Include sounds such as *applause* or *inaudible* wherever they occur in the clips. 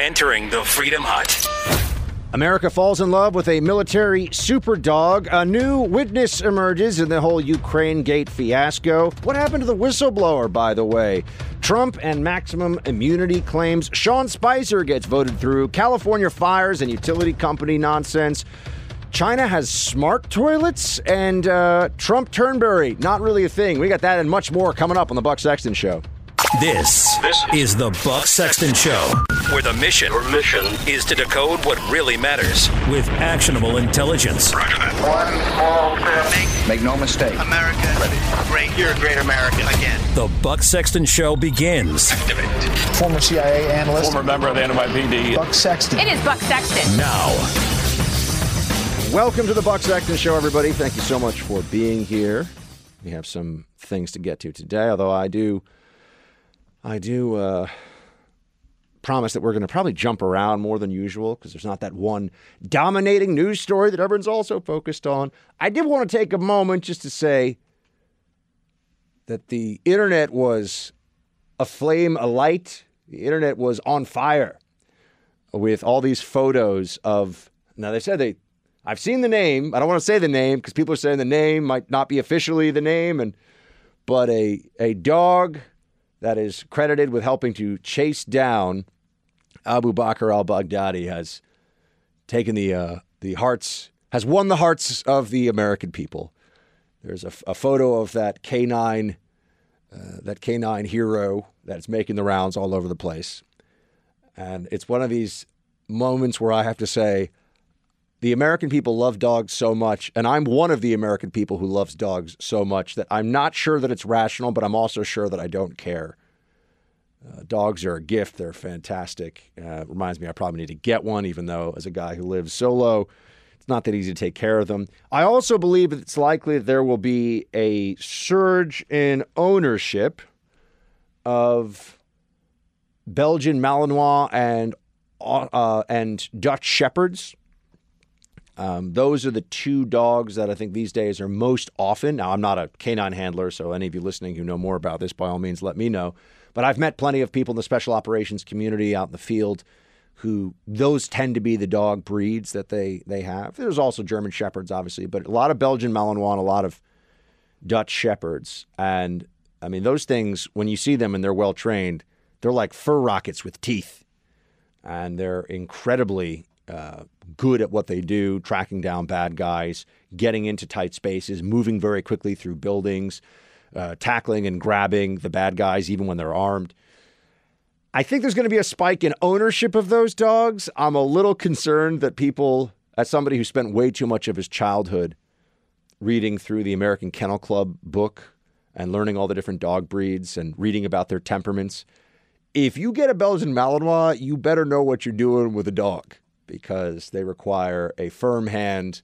entering the Freedom Hut. America falls in love with a military super dog. A new witness emerges in the whole Ukraine gate fiasco. What happened to the whistleblower, by the way? Trump and maximum immunity claims. Sean Spicer gets voted through. California fires and utility company nonsense. China has smart toilets and uh, Trump Turnberry, not really a thing. We got that and much more coming up on the Buck Sexton Show. This, this is the Buck Sexton Show, where the mission, mission is to decode what really matters with actionable intelligence. One small step. Make no mistake. America, Ready. great. You're a great American again. The Buck Sexton Show begins. Activate. Former CIA analyst. Former member of the NYPD. Buck Sexton. It is Buck Sexton. Now. Welcome to the Buck Sexton Show, everybody. Thank you so much for being here. We have some things to get to today, although I do I do uh, promise that we're going to probably jump around more than usual because there's not that one dominating news story that everyone's also focused on. I did want to take a moment just to say that the internet was aflame alight. The internet was on fire with all these photos of. Now they said they. I've seen the name. I don't want to say the name because people are saying the name might not be officially the name, and but a a dog that is credited with helping to chase down Abu Bakr al Baghdadi has taken the uh, the hearts, has won the hearts of the American people. There's a, a photo of that canine, uh, that canine hero that's making the rounds all over the place, and it's one of these moments where I have to say, the American people love dogs so much, and I'm one of the American people who loves dogs so much that I'm not sure that it's rational, but I'm also sure that I don't care. Uh, dogs are a gift; they're fantastic. Uh, reminds me, I probably need to get one, even though as a guy who lives solo, it's not that easy to take care of them. I also believe it's likely that there will be a surge in ownership of Belgian Malinois and uh, and Dutch Shepherds. Um, those are the two dogs that I think these days are most often. Now, I'm not a canine handler, so any of you listening who know more about this, by all means, let me know. But I've met plenty of people in the special operations community out in the field who those tend to be the dog breeds that they they have. There's also German shepherds, obviously, but a lot of Belgian Malinois, a lot of Dutch shepherds, and I mean those things when you see them and they're well trained, they're like fur rockets with teeth, and they're incredibly uh, good at what they do, tracking down bad guys, getting into tight spaces, moving very quickly through buildings, uh, tackling and grabbing the bad guys even when they're armed. I think there's going to be a spike in ownership of those dogs. I'm a little concerned that people, as somebody who spent way too much of his childhood reading through the American Kennel Club book and learning all the different dog breeds and reading about their temperaments, if you get a Belgian Malinois, you better know what you're doing with a dog because they require a firm hand,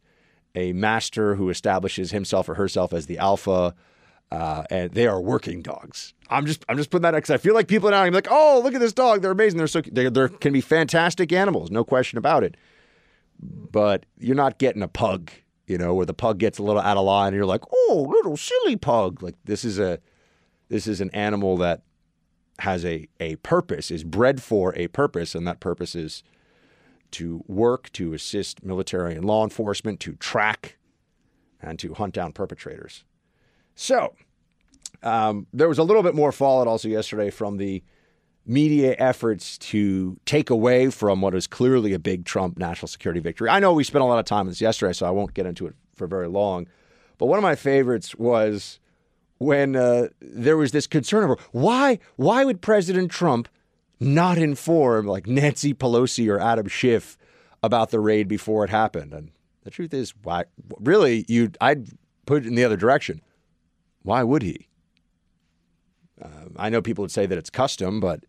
a master who establishes himself or herself as the alpha, uh, and they are working dogs. I'm just I'm just putting that because I feel like people now are like, oh, look at this dog, they're amazing, they're so they they can be fantastic animals, no question about it. But you're not getting a pug, you know, where the pug gets a little out of line, and you're like, oh, little silly pug. Like this is a this is an animal that has a a purpose, is bred for a purpose, and that purpose is to work to assist military and law enforcement to track and to hunt down perpetrators. So, um, there was a little bit more fallout also yesterday from the media efforts to take away from what is clearly a big Trump national security victory. I know we spent a lot of time on this yesterday, so I won't get into it for very long. But one of my favorites was when uh, there was this concern over why why would President Trump not inform like Nancy Pelosi or Adam Schiff about the raid before it happened? And the truth is, why really you I'd put it in the other direction. Why would he? Uh, I know people would say that it's custom, but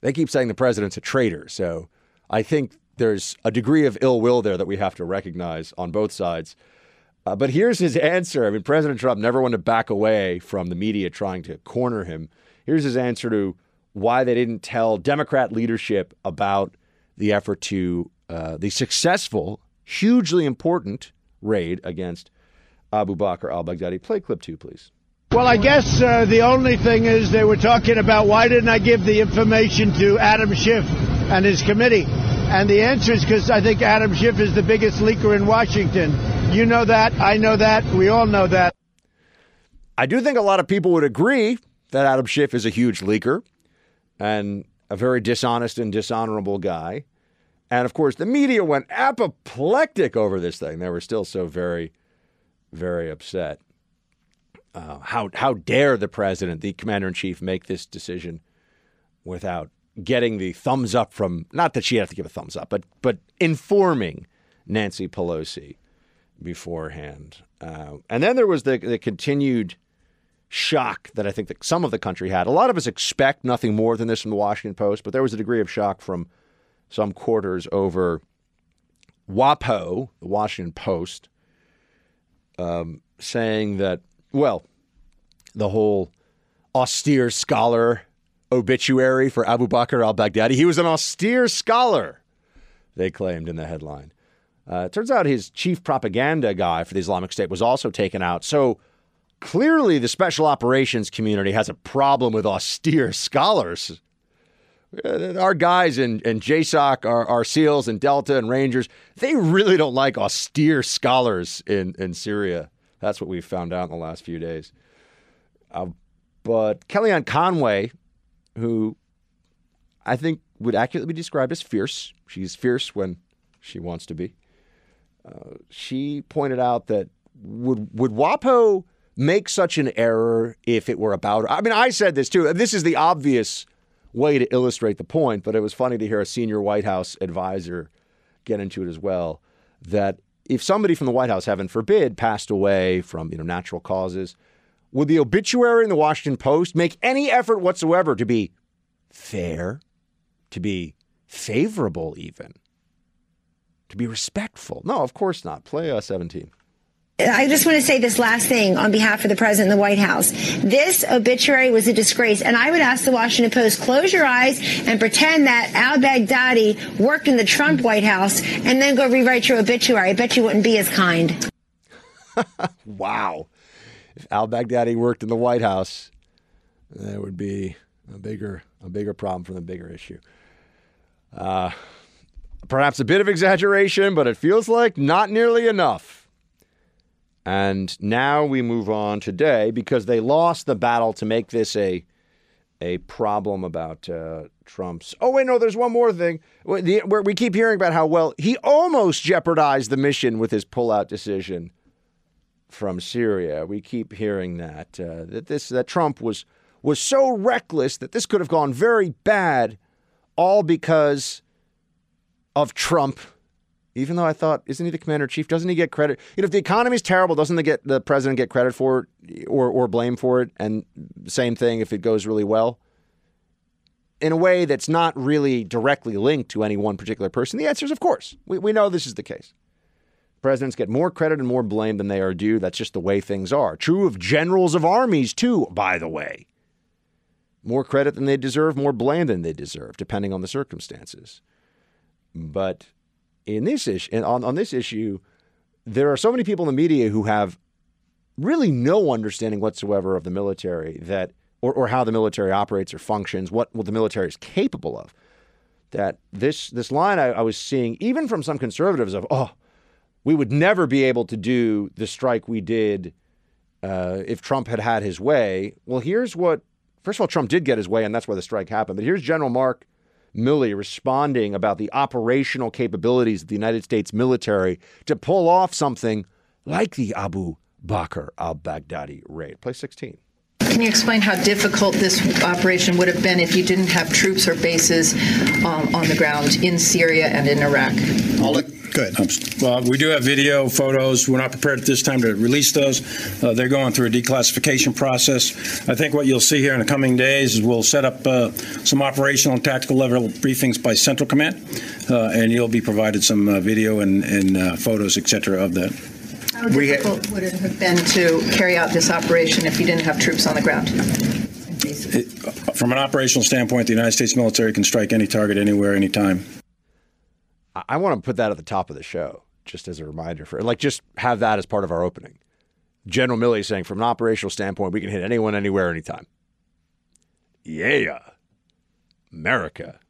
they keep saying the president's a traitor. So I think there's a degree of ill will there that we have to recognize on both sides. Uh, but here's his answer. I mean, President Trump never wanted to back away from the media trying to corner him. Here's his answer to why they didn't tell Democrat leadership about the effort to uh, the successful, hugely important raid against Abu Bakr al Baghdadi. Play clip two, please. Well, I guess uh, the only thing is they were talking about why didn't I give the information to Adam Schiff? and his committee? And the answer is because I think Adam Schiff is the biggest leaker in Washington. You know that. I know that. We all know that. I do think a lot of people would agree that Adam Schiff is a huge leaker and a very dishonest and dishonorable guy. And of course, the media went apoplectic over this thing. They were still so very, very upset. Uh, how how dare the president, the commander in chief, make this decision without getting the thumbs up from not that she had to give a thumbs up, but but informing Nancy Pelosi beforehand. Uh, and then there was the the continued shock that I think that some of the country had. A lot of us expect nothing more than this from the Washington Post, but there was a degree of shock from some quarters over WAPO, the Washington Post, um, saying that, well, the whole austere scholar obituary for Abu Bakr al Baghdadi, he was an austere scholar, they claimed in the headline. Uh, it turns out his chief propaganda guy for the Islamic State was also taken out. So clearly, the special operations community has a problem with austere *laughs* scholars. Uh, Our guys in, in JSOC, our, our SEALs and Delta and Rangers, they really don't like austere scholars in, in Syria. That's what we've found out in the last few days. Uh, but Kellyanne Conway, who I think would accurately be described as fierce, she's fierce when she wants to be. Uh, she pointed out that would would WAPO make such an error if it were about? I mean, I said this too. This is the obvious way to illustrate the point, but it was funny to hear a senior White House advisor get into it as well. That if somebody from the White House, heaven forbid, passed away from you know natural causes, would the obituary in the Washington Post make any effort whatsoever to be fair, to be favorable, even? to be respectful. No, of course not. Play uh, 17. I just want to say this last thing on behalf of the president and the White House. This obituary was a disgrace. And I would ask the Washington Post, close your eyes and pretend that al Baghdadi worked in the Trump White House and then go rewrite your obituary. I bet you wouldn't be as kind. *laughs* wow. If al Baghdadi worked in the White House, that would be a bigger, a bigger problem for the bigger issue. Uh, Perhaps a bit of exaggeration, but it feels like not nearly enough. And now we move on today because they lost the battle to make this a a problem about uh, Trump's. Oh wait, no, there's one more thing. Where we keep hearing about how well he almost jeopardized the mission with his pullout decision from Syria. We keep hearing that uh, that this that Trump was was so reckless that this could have gone very bad, all because of Trump, even though I thought, isn't he the commander in chief? Doesn't he get credit? You know, if the economy's terrible, doesn't the get the president get credit for it or or blame for it? And same thing if it goes really well. In a way that's not really directly linked to any one particular person, the answer is of course. We, we know this is the case. Presidents get more credit and more blame than they are due. That's just the way things are. True of generals of armies, too, by the way. More credit than they deserve, more blame than they deserve, depending on the circumstances. But in this issue, on, on this issue, there are so many people in the media who have really no understanding whatsoever of the military that or, or how the military operates or functions, what, what the military is capable of. That this this line I, I was seeing, even from some conservatives, of oh, we would never be able to do the strike we did uh, if Trump had had his way. Well, here's what. First of all, Trump did get his way, and that's why the strike happened. But here's General Mark Milley responding about the operational capabilities of the United States military to pull off something like the Abu Bakr al Baghdadi raid. Play 16. Can you explain how difficult this operation would have been if you didn't have troops or bases um, on the ground in Syria and in Iraq? I'll let Good. Well, we do have video, photos. We're not prepared at this time to release those. Uh, they're going through a declassification process. I think what you'll see here in the coming days is we'll set up uh, some operational and tactical level briefings by Central Command, uh, and you'll be provided some uh, video and, and uh, photos, et cetera, of that. How difficult ha- would it have been to carry out this operation if you didn't have troops on the ground? It, from an operational standpoint, the United States military can strike any target, anywhere, anytime. I want to put that at the top of the show, just as a reminder for like just have that as part of our opening. General Milley saying, from an operational standpoint, we can hit anyone, anywhere, anytime. Yeah, America.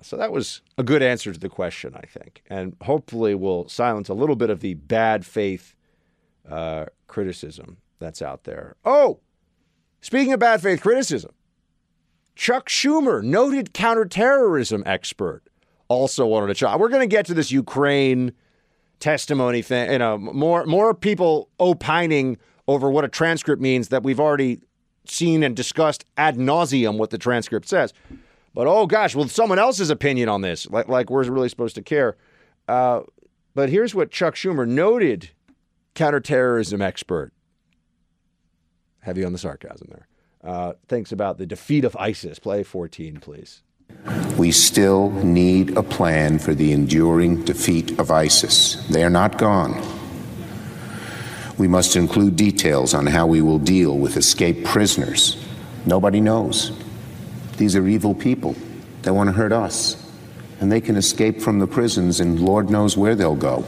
So that was a good answer to the question, I think, and hopefully will silence a little bit of the bad faith uh, criticism that's out there. Oh, speaking of bad faith criticism, Chuck Schumer, noted counterterrorism expert, also wanted to chat. We're going to get to this Ukraine testimony thing. You know, more more people opining over what a transcript means that we've already seen and discussed ad nauseum what the transcript says. But oh gosh, well, someone else's opinion on this, like like we're really supposed to care. Uh, but here's what Chuck Schumer, noted counterterrorism expert, heavy on the sarcasm there, uh, thinks about the defeat of ISIS. Play 14, please. We still need a plan for the enduring defeat of ISIS. They are not gone. We must include details on how we will deal with escaped prisoners. Nobody knows. These are evil people that want to hurt us. And they can escape from the prisons, and Lord knows where they'll go.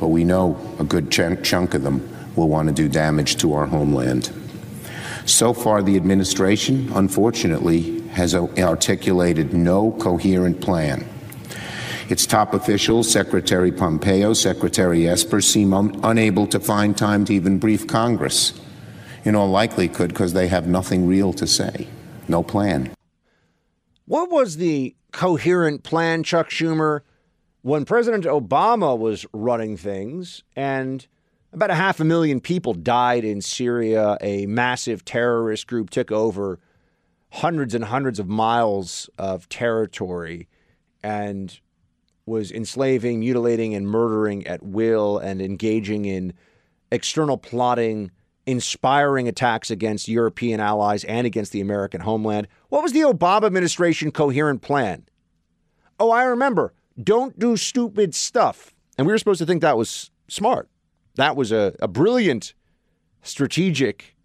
But we know a good ch- chunk of them will want to do damage to our homeland. So far, the administration, unfortunately, has articulated no coherent plan. Its top officials, Secretary Pompeo, Secretary Esper, seem un- unable to find time to even brief Congress. In all likelihood, because they have nothing real to say, no plan. What was the coherent plan, Chuck Schumer, when President Obama was running things and about a half a million people died in Syria? A massive terrorist group took over hundreds and hundreds of miles of territory and was enslaving, mutilating, and murdering at will and engaging in external plotting inspiring attacks against European allies and against the American homeland. What was the Obama administration coherent plan? Oh, I remember. Don't do stupid stuff. And we were supposed to think that was smart. That was a, a brilliant strategic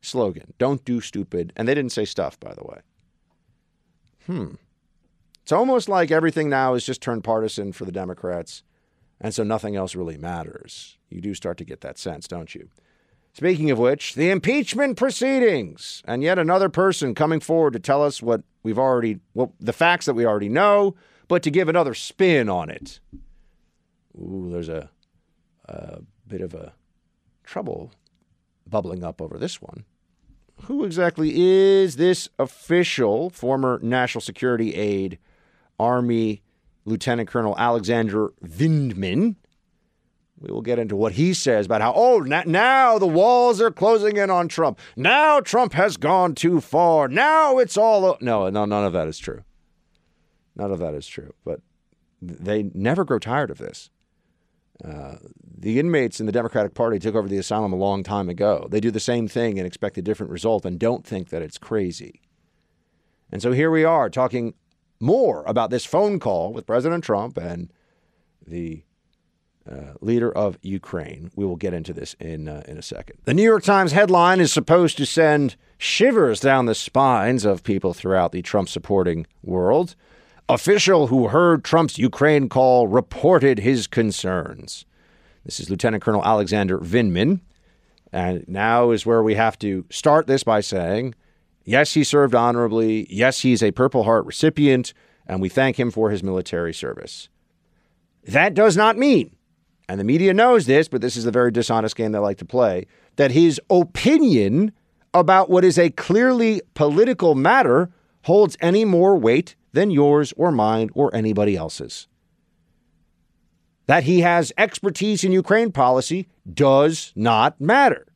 slogan. Don't do stupid. And they didn't say stuff, by the way. Hmm. It's almost like everything now is just turned partisan for the Democrats. And so nothing else really matters. You do start to get that sense, don't you? Speaking of which, the impeachment proceedings, and yet another person coming forward to tell us what we've already, well, the facts that we already know, but to give another spin on it. Ooh, there's a, a bit of a trouble bubbling up over this one. Who exactly is this official, former national security aide, Army Lieutenant Colonel Alexander Vindman? We will get into what he says about how, oh, now the walls are closing in on Trump. Now Trump has gone too far. Now it's all. No, no, none of that is true. None of that is true. But they never grow tired of this. Uh, the inmates in the Democratic Party took over the asylum a long time ago. They do the same thing and expect a different result and don't think that it's crazy. And so here we are talking more about this phone call with President Trump and the uh, leader of Ukraine. We will get into this in uh, in a second. The New York Times headline is supposed to send shivers down the spines of people throughout the Trump supporting world. Official who heard Trump's Ukraine call reported his concerns. This is Lieutenant Colonel Alexander Vindman. And now is where we have to start this by saying, yes, he served honorably. Yes, he's a Purple Heart recipient, and we thank him for his military service. That does not mean and the media knows this, but this is a very dishonest game they like to play, that his opinion about what is a clearly political matter holds any more weight than yours or mine or anybody else's. That he has expertise in Ukraine policy does not matter.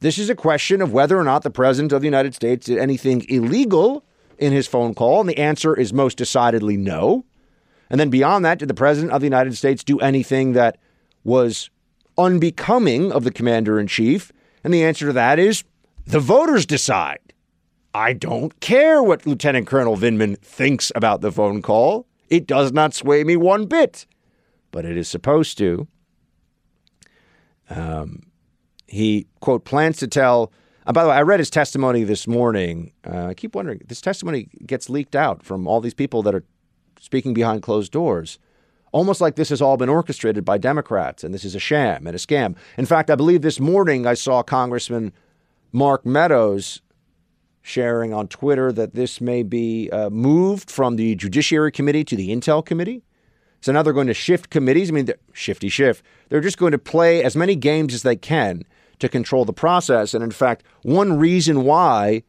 This is a question of whether or not the President of the United States did anything illegal in his phone call, and the answer is most decidedly no. And then beyond that, did the President of the United States do anything that was unbecoming of the commander in chief? And the answer to that is the voters decide. I don't care what Lieutenant Colonel Vindman thinks about the phone call. It does not sway me one bit, but it is supposed to. Um, he, quote, plans to tell. Uh, by the way, I read his testimony this morning. Uh, I keep wondering, this testimony gets leaked out from all these people that are speaking behind closed doors almost like this has all been orchestrated by Democrats and this is a sham and a scam. In fact, I believe this morning I saw Congressman Mark Meadows sharing on Twitter that this may be uh, moved from the Judiciary Committee to the Intel Committee. So now they're going to shift committees. I mean, shifty shift. They're just going to play as many games as they can to control the process. And in fact, one reason why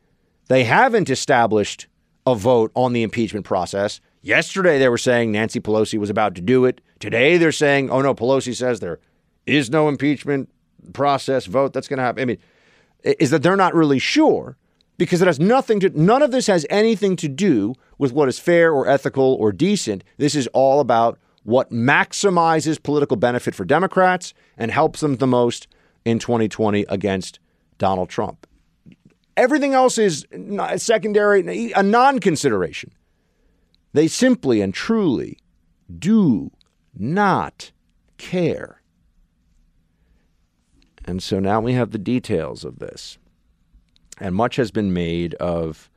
they haven't established a vote on the impeachment process. Yesterday, they were saying Nancy Pelosi was about to do it. Today, they're saying, oh no, Pelosi says there is no impeachment process vote that's going to happen. I mean, is that they're not really sure because it has nothing to, none of this has anything to do with what is fair or ethical or decent. This is all about what maximizes political benefit for Democrats and helps them the most in 2020 against Donald Trump. Everything else is secondary, a non consideration. They simply and truly do not care. And so now we have the details of this. And much has been made of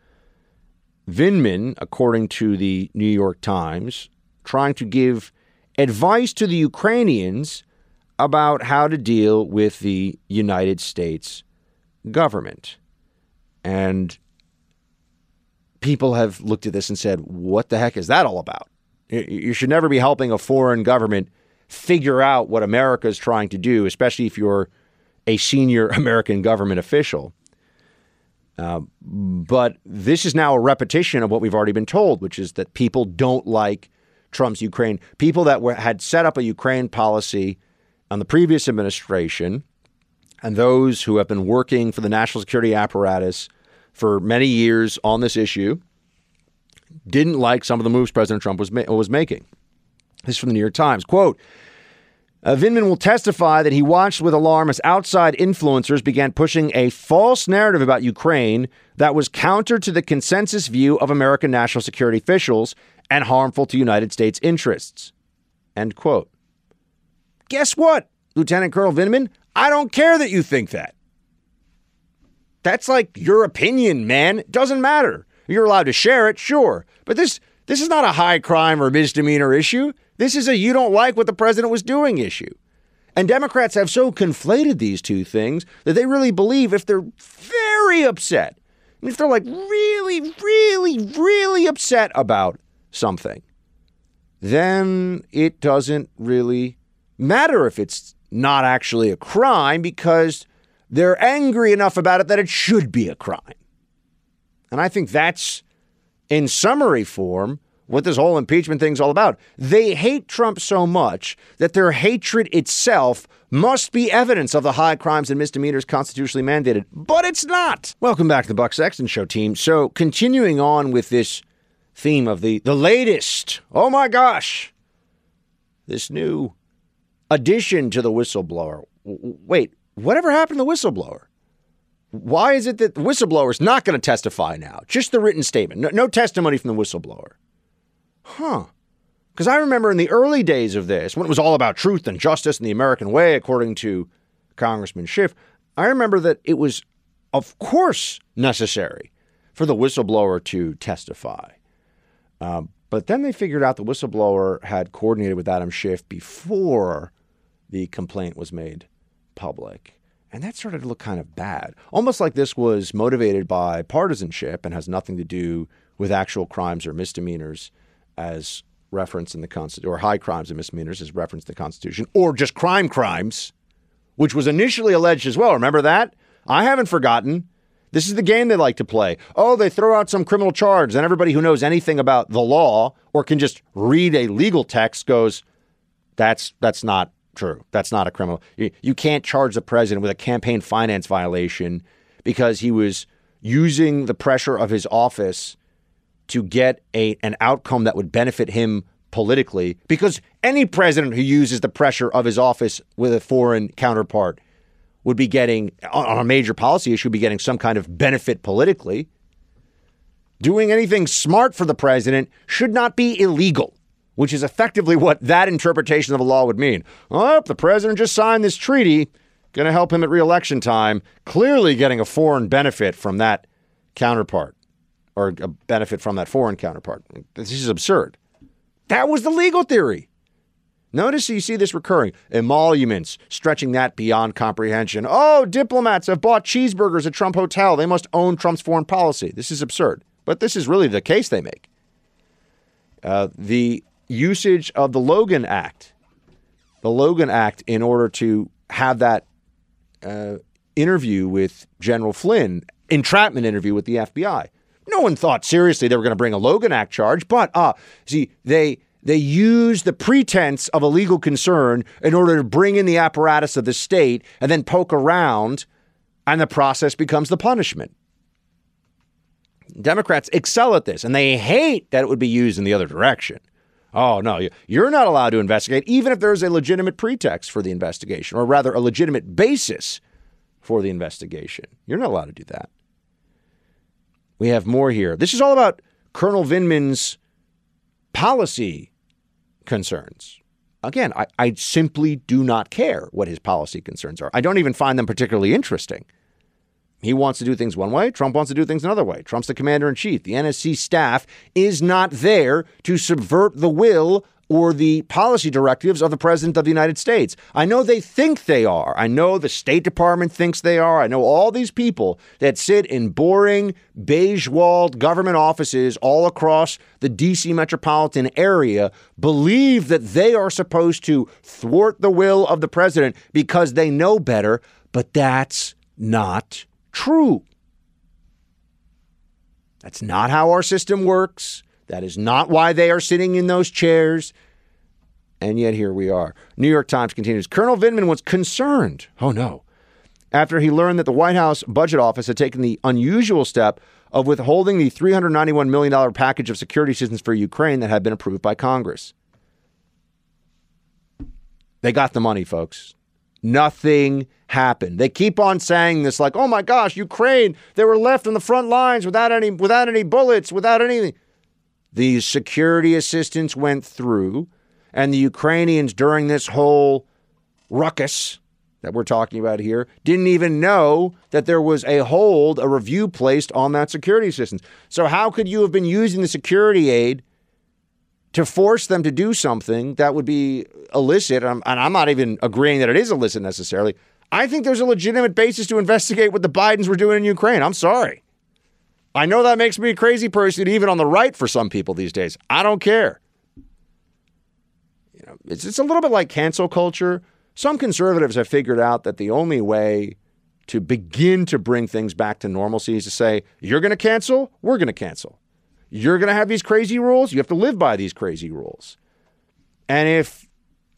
Vindman, according to the New York Times, trying to give advice to the Ukrainians about how to deal with the United States government. And people have looked at this and said, what the heck is that all about? You should never be helping a foreign government figure out what America is trying to do, especially if you're a senior *laughs* American government official. Uh, but this is now a repetition of what we've already been told, which is that people don't like Trump's Ukraine. People that were, had set up a Ukraine policy on the previous administration and those who have been working for the national security apparatus for many years on this issue didn't like some of the moves President Trump was, ma- was making. This is from the New York Times. Quote, uh, Vindman will testify that he watched with alarm as outside influencers began pushing a false narrative about Ukraine that was counter to the consensus view of American national security officials and harmful to United States interests. End quote. Guess what, Lieutenant Colonel Vindman? I don't care that you think that. That's like your opinion, man. It doesn't matter. You're allowed to share it, sure. But this this is not a high crime or misdemeanor issue. This is a you don't like what the president was doing issue. And Democrats have so conflated these two things that they really believe if they're very upset, if they're like really, really, really upset about something, then it doesn't really matter if it's not actually a crime because they're angry enough about it that it should be a crime. And I think that's, in summary form, what this whole impeachment thing's all about. They hate Trump so much that their hatred itself must be evidence of the high crimes and misdemeanors constitutionally mandated. But it's not. Welcome back to the Buck Sexton Show team. So, continuing on with this theme of the, the latest, oh my gosh, this new addition to the whistleblower. Wait, whatever happened to the whistleblower? Why is it that the whistleblower is not going to testify now? Just the written statement, no, no testimony from the whistleblower. Huh. Because I remember in the early days of this, when it was all about truth and justice and the American way, according to Congressman Schiff, I remember that it was, of course, necessary for the whistleblower to testify. Uh, but then they figured out the whistleblower had coordinated with Adam Schiff before the complaint was made public. And that started to look kind of bad. Almost like this was motivated by partisanship and has nothing to do with actual crimes or misdemeanors as referenced in the Constitution, or high crimes and misdemeanors as referenced in the Constitution, or just crime crimes, which was initially alleged as well. Remember that? I haven't forgotten. This is the game they like to play. Oh, they throw out some criminal charge, and everybody who knows anything about the law or can just read a legal text goes, "That's that's not true. That's not a criminal. You, can't charge the president with a campaign finance violation because he was using the pressure of his office to get a an outcome that would benefit him politically because any president who uses the pressure of his office with a foreign counterpart would be getting on a major policy issue be getting some kind of benefit politically doing anything smart for the president should not be illegal which is effectively what that interpretation of the law would mean. Oh, the president just signed this treaty, going to help him at reelection time, clearly getting a foreign benefit from that counterpart or a benefit from that foreign counterpart. This is absurd. That was the legal theory. Notice you see this recurring. Emoluments, stretching that beyond comprehension. Oh, diplomats have bought cheeseburgers at Trump Hotel. They must own Trump's foreign policy. This is absurd. But this is really the case they make. Uh, the usage of the Logan Act, the Logan Act, in order to have that uh, interview with General Flynn, entrapment interview with the FBI. No one thought seriously they were going to bring a Logan Act charge, but uh, see, they they use the pretense of a legal concern in order to bring in the apparatus of the state and then poke around, and the process becomes the punishment. Democrats excel at this, and they hate that it would be used in the other direction. Oh, no, you're not allowed to investigate, even if there's a legitimate pretext for the investigation, or rather, a legitimate basis for the investigation. You're not allowed to do that. We have more here. This is all about Colonel Vindman's policy concerns. Again, I, I, simply do not care what his policy concerns are. I don't even find them particularly interesting. He wants to do things one way, Trump wants to do things another way. Trump's the commander in chief. The NSC staff is not there to subvert the will or the policy directives of the President of the United States. I know they think they are. I know the State Department thinks they are. I know all these people that sit in boring, beige walled government offices all across the DC metropolitan area believe that they are supposed to thwart the will of the President because they know better, but that's not true. That's not how our system works. That is not why they are sitting in those chairs. And yet here we are. New York Times continues Colonel Vindman was concerned. Oh no. After he learned that the White House Budget Office had taken the unusual step of withholding the $391 million package of security assistance for Ukraine that had been approved by Congress. They got the money, folks. Nothing happened. They keep on saying this like, "Oh my gosh, Ukraine, they were left on the front lines without any without any bullets, without anything." The security assistance went through, and the Ukrainians, during this whole ruckus that we're talking about here, didn't even know that there was a hold, a review placed on that security assistance. So, how could you have been using the security aid to force them to do something that would be illicit? And I'm not even agreeing that it is illicit necessarily. I think there's a legitimate basis to investigate what the Bidens were doing in Ukraine. I'm sorry. I know that makes me a crazy person, even on the right for some people these days. I don't care. You know, it's, it's a little bit like cancel culture. Some conservatives have figured out that the only way to begin to bring things back to normalcy is to say, you're going to cancel, we're going to cancel. You're going to have these crazy rules, you have to live by these crazy rules. And if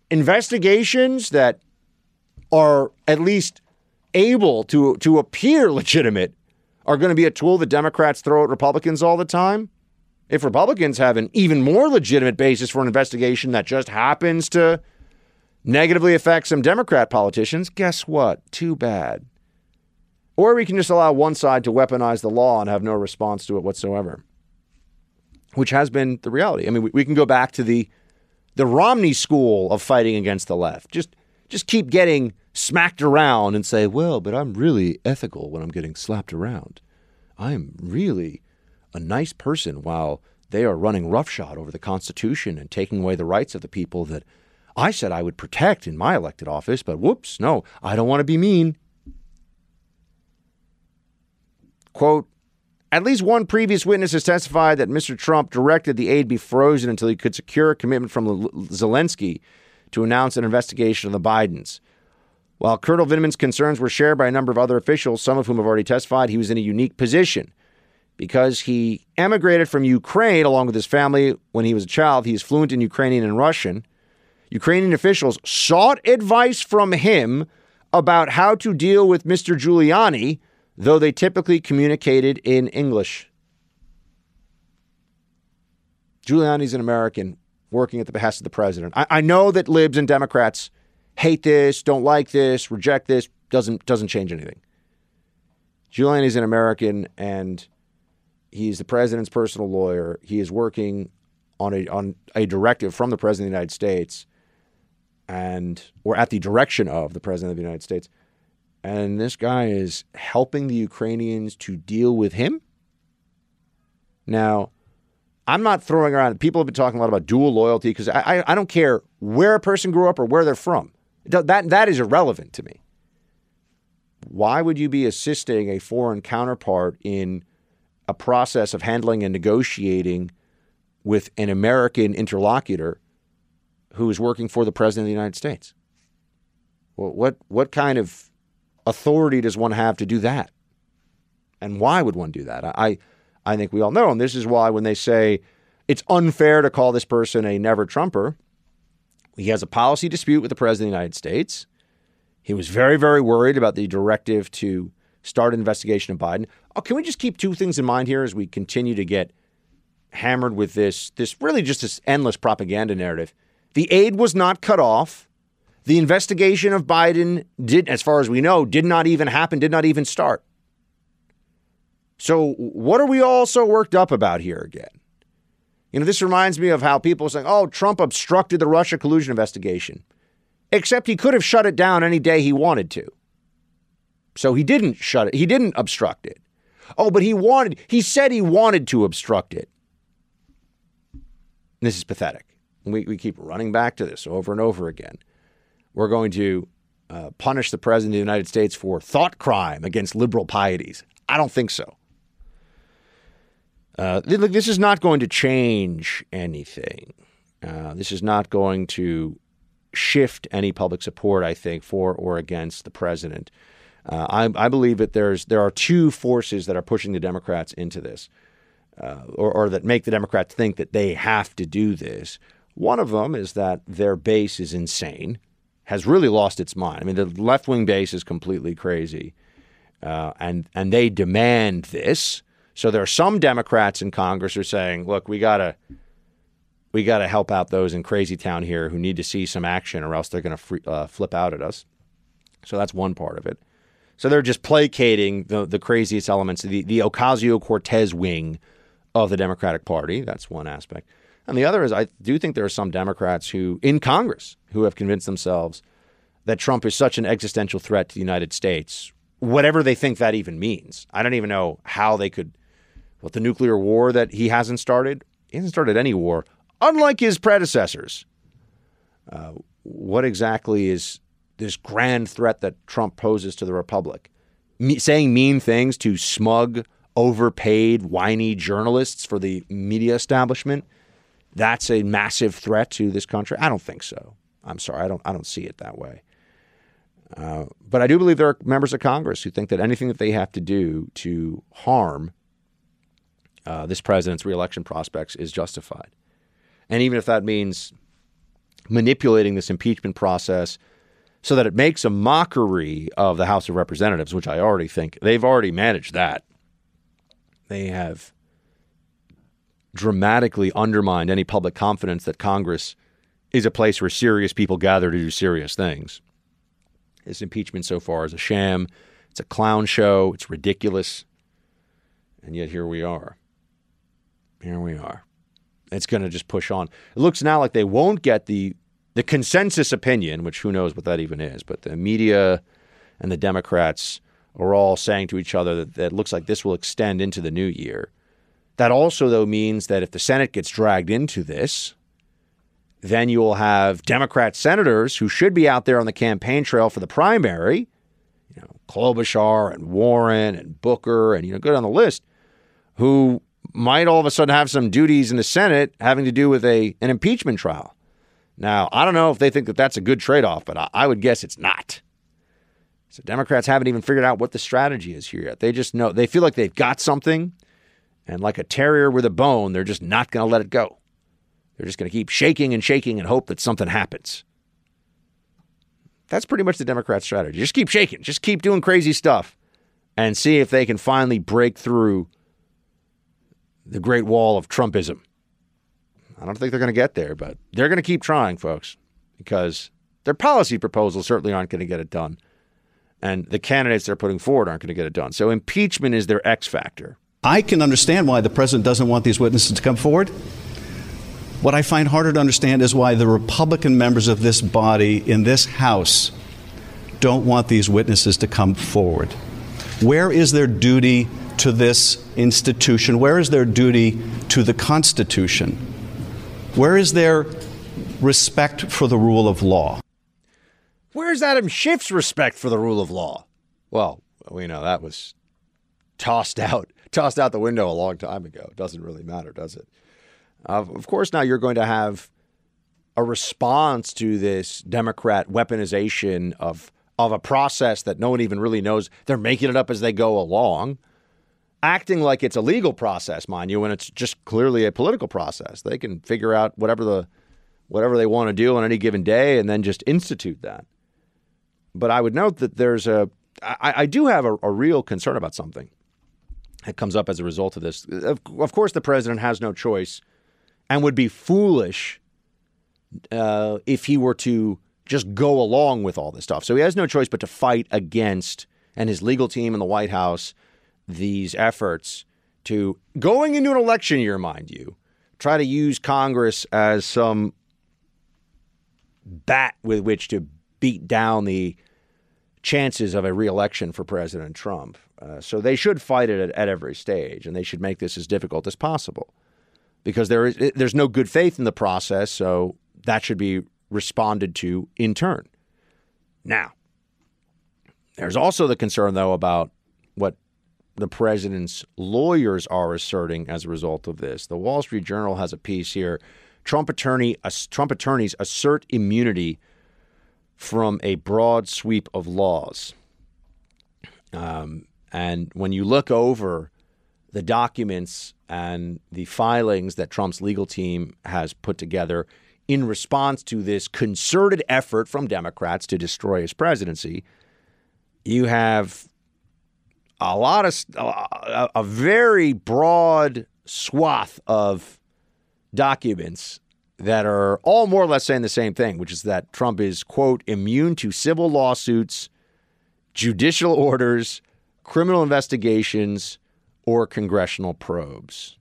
investigations that are at least able to, to appear legitimate are going to be a tool that Democrats throw at Republicans all the time? If Republicans have an even more legitimate basis for an investigation that just happens to negatively affect some Democrat politicians, guess what? Too bad. Or we can just allow one side to weaponize the law and have no response to it whatsoever, which has been the reality. I mean, we, we can go back to the the Romney school of fighting against the left. Just just keep getting smacked around and say, well, but I'm really ethical when I'm getting slapped around. I'm really a nice person while they are running roughshod over the Constitution and taking away the rights of the people that I said I would protect in my elected office, but whoops, no, I don't want to be mean. Quote, at least one previous witness has testified that Mr. Trump directed the aid be frozen until he could secure a commitment from Zelensky to announce an investigation of the Bidens. While Colonel Vindman's concerns were shared by a number of other officials, some of whom have already testified, he was in a unique position. Because he emigrated from Ukraine along with his family when he was a child, he is fluent in Ukrainian and Russian. Ukrainian officials sought advice from him about how to deal with Mr. Giuliani, though they typically communicated in English. Giuliani's an American working at the behest of the president. I, I know that libs and Democrats hate this, don't like this, reject this, doesn't doesn't change anything. Giuliani is an American and he's the president's personal lawyer. He is working on a on a directive from the president of the United States and or at the direction of the president of the United States. And this guy is helping the Ukrainians to deal with him. Now, I'm not throwing around. People have been talking a lot about dual loyalty because I, I, I don't care where a person grew up or where they're from. That that is irrelevant to me. Why would you be assisting a foreign counterpart in a process of handling and negotiating with an American interlocutor who is working for the president of the United States? Well, what what kind of authority does one have to do that? And why would one do that? I I think we all know, and this is why when they say it's unfair to call this person a never Trumper, he has a policy dispute with the president of the United States. He was very, very worried about the directive to start an investigation of Biden. Oh, can we just keep two things in mind here as we continue to get hammered with this, this really just this endless propaganda narrative? The aid was not cut off. The investigation of Biden did, as far as we know, did not even happen, did not even start. So, what are we all so worked up about here again? You know, this reminds me of how people saying, oh, Trump obstructed the Russia collusion investigation. Except he could have shut it down any day he wanted to. So he didn't shut it, he didn't obstruct it. Oh, but he wanted, he said he wanted to obstruct it. This is pathetic. We, we keep running back to this over and over again. We're going to uh, punish the President of the United States for thought crime against liberal pieties. I don't think so. Uh, this is not going to change anything. Uh, this is not going to shift any public support, I think, for or against the president. Uh, I, I, believe that there's there are two forces that are pushing the Democrats into this, uh, or, or that make the Democrats think that they have to do this. One of them is that their base is insane, has really lost its mind. I mean, the left wing base is completely crazy, uh, and and they demand this. So there are some Democrats in Congress who are saying, "Look, we gotta." We got to help out those in crazy town here who need to see some action, or else they're going to uh, flip out at us. So that's one part of it. So they're just placating the, the craziest elements, the, the Ocasio Cortez wing of the Democratic Party. That's one aspect. And the other is, I do think there are some Democrats who, in Congress, who have convinced themselves that Trump is such an existential threat to the United States, whatever they think that even means. I don't even know how they could what the nuclear war that he hasn't started. He hasn't started any war, unlike his predecessors. Uh, what exactly is this grand threat that Trump poses to the republic? Me- saying mean things to smug, overpaid, whiny journalists for the media establishment. That's a massive threat to this country. I don't think so. I'm sorry. I don't. I don't see it that way. Uh, but I do believe there are members of Congress who think that anything that they have to do to harm uh, this president's reelection prospects is justified. And even if that means manipulating this impeachment process so that it makes a mockery of the House of Representatives, which I already think they've already managed that. They have dramatically undermined any public confidence that Congress is a place where serious people gather to do serious things. This impeachment so far is a sham. It's a clown show. It's ridiculous. And yet here we are here we are. It's going to just push on. It looks now like they won't get the the consensus opinion, which who knows what that even is, but the media and the Democrats are all saying to each other that, that it looks like this will extend into the new year. That also, though, means that if the Senate gets dragged into this, then you will have Democrat senators who should be out there on the campaign trail for the primary, you know, Klobuchar and Warren and Booker and, you know, go down the list, who might all of a sudden have some duties in the Senate having to do with a an impeachment trial. Now, I don't know if they think that that's a good trade off, but I, I would guess it's not. So Democrats haven't even figured out what the strategy is here yet. They just know they feel like they've got something, and like a terrier with a bone, they're just not going to let it go. They're just going to keep shaking and shaking and hope that something happens. That's pretty much the Democrat strategy. Just keep shaking, just keep doing crazy stuff, and see if they can finally break through the great wall of Trumpism. I don't think they're going to get there, but they're going to keep trying, folks, because their policy proposals certainly aren't going to get it done. And the candidates they're putting forward aren't going to get it done. So impeachment is their X factor. I can understand why the president doesn't want these witnesses to come forward. What I find harder to understand is why the Republican members of this body in this House don't want these witnesses to come forward. Where is their duty to this institution? Where is their duty to the Constitution? Where is their respect for the rule of law? Where's Adam Schiff's respect for the rule of law? Well, we know that was tossed *laughs* out, tossed out the window a long time ago. Doesn't really matter, does it? Uh, of course, now you're going to have a response to this Democrat weaponization of of a process that no one even really knows. They're making it up as they go along, acting like it's a legal process, mind you, when it's just clearly a political process. They can figure out whatever the whatever they want to do on any given day and then just institute that. But I would note that there's a I, I do have a, a real concern about something that comes up as a result of this. Of, of course, the president has no choice and would be foolish uh, if he were to just go along with all this stuff. So he has no choice but to fight against, and his legal team in the White House, these efforts to, going into an election year, mind you, try to use Congress as some bat with which to beat down the chances of a reelection for President Trump. Uh, so they should fight it at, at every stage, and they should make this as difficult as possible because there is there's no good faith in the process. So that should be responded to in turn. Now, there's also the concern, though, about what the president's lawyers are asserting as a result of this. The Wall Street Journal has a piece here. Trump attorney, Trump attorneys assert immunity from a broad sweep of laws. Um, and when you look over the documents and the filings that Trump's legal team has put together, in response to this concerted effort from Democrats to destroy his presidency, you have a lot of a, very broad swath of documents that are all more or less saying the same thing, which is that Trump is, quote, immune to civil lawsuits, judicial *laughs* orders, criminal investigations, or congressional probes.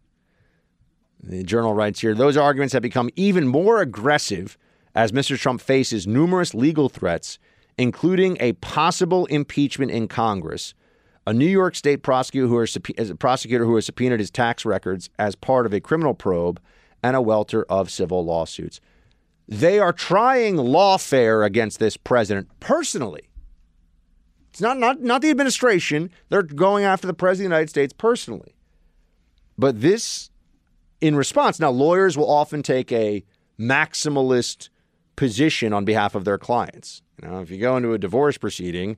The journal writes here those arguments have become even more aggressive as Mr. Trump faces numerous legal threats, including a possible impeachment in Congress, a New York State prosecutor who, prosecutor who has subpoenaed his tax records as part of a criminal probe, and a welter of civil lawsuits. They are trying lawfare against this president personally. It's not, not, not the administration. They're going after the president of the United States personally. But this in response. Now, lawyers will often take a maximalist position on behalf of their clients. You know, if you go into a divorce proceeding,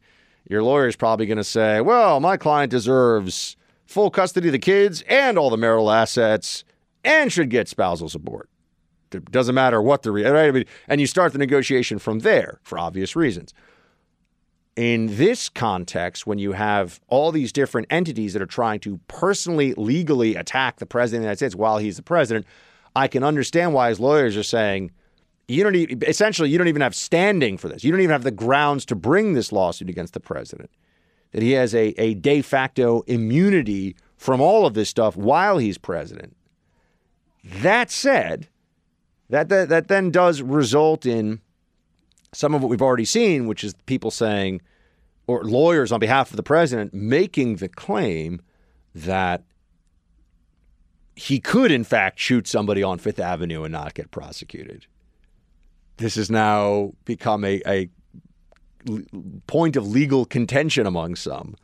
your lawyer is probably going to say, "Well, my client deserves full custody of the kids and all the marital assets, and should get spousal support." It doesn't matter what the reason, right, and you start the negotiation from there for obvious reasons in this context, when you have all these different entities that are trying to personally, legally attack the president of the United States while he's the president, I can understand why his lawyers are saying, you don't essentially, you don't even have standing for this. You don't even have the grounds to bring this lawsuit against the president. That he has a, a de facto immunity from all of this stuff while he's president. That said, that, that, that then does result in some of what we've already seen, which is people saying, or lawyers on behalf of the president making the claim that he could, in fact, shoot somebody on Fifth Avenue and not get prosecuted. This has now become a, a point of legal contention among some.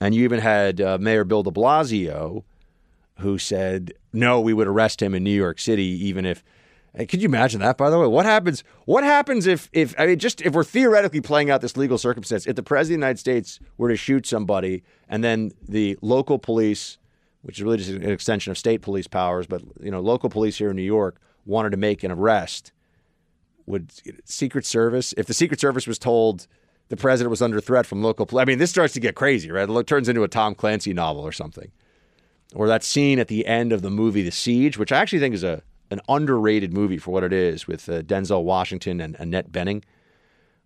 And you even had uh, Mayor Bill de Blasio who said, no, we would arrest him in New York City, even if Hey, could you imagine that? By the way, what happens? What happens if, if I mean, just if we're theoretically playing out this legal circumstance, if the president of the United States were to shoot somebody, and then the local police, which is really just an extension of state police powers, but you know, local police here in New York wanted to make an arrest, would Secret Service, if the Secret Service was told the president was under threat from local, I mean, this starts to get crazy, right? It turns into a Tom Clancy novel or something, or that scene at the end of the movie The Siege, which I actually think is a an underrated movie for what it is with uh, Denzel Washington and Annette Bening,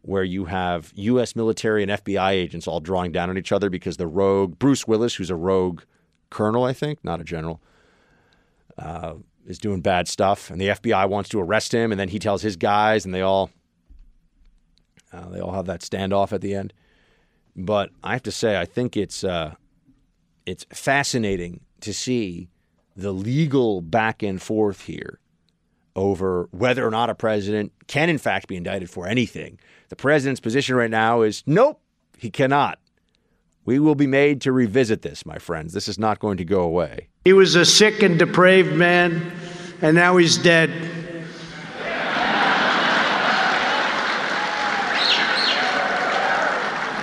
where you have U.S. military and FBI agents all drawing down on each other because the rogue Bruce Willis, who's a rogue colonel, I think, not a general, uh, is doing bad stuff, and the FBI wants to arrest him, and then he tells his guys, and they all uh, they all have that standoff at the end. But I have to say, I think it's uh, it's fascinating to see the legal back and forth here over whether or not a president can, in fact, be indicted for anything. The president's position right now is nope, he cannot. We will be made to revisit this, my friends. This is not going to go away. He was a sick and depraved man, and now he's dead.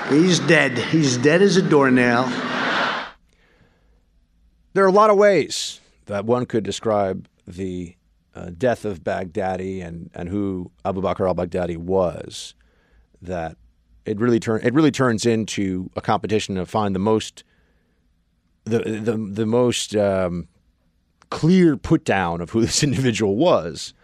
He's dead. He's dead as a doornail. There are a lot of ways that one could describe the uh, death of Baghdadi and, and who Abu Bakr al-Baghdadi was. That it really turn it really turns into a competition to find the most the the the most um, clear put down of who *laughs* this individual was.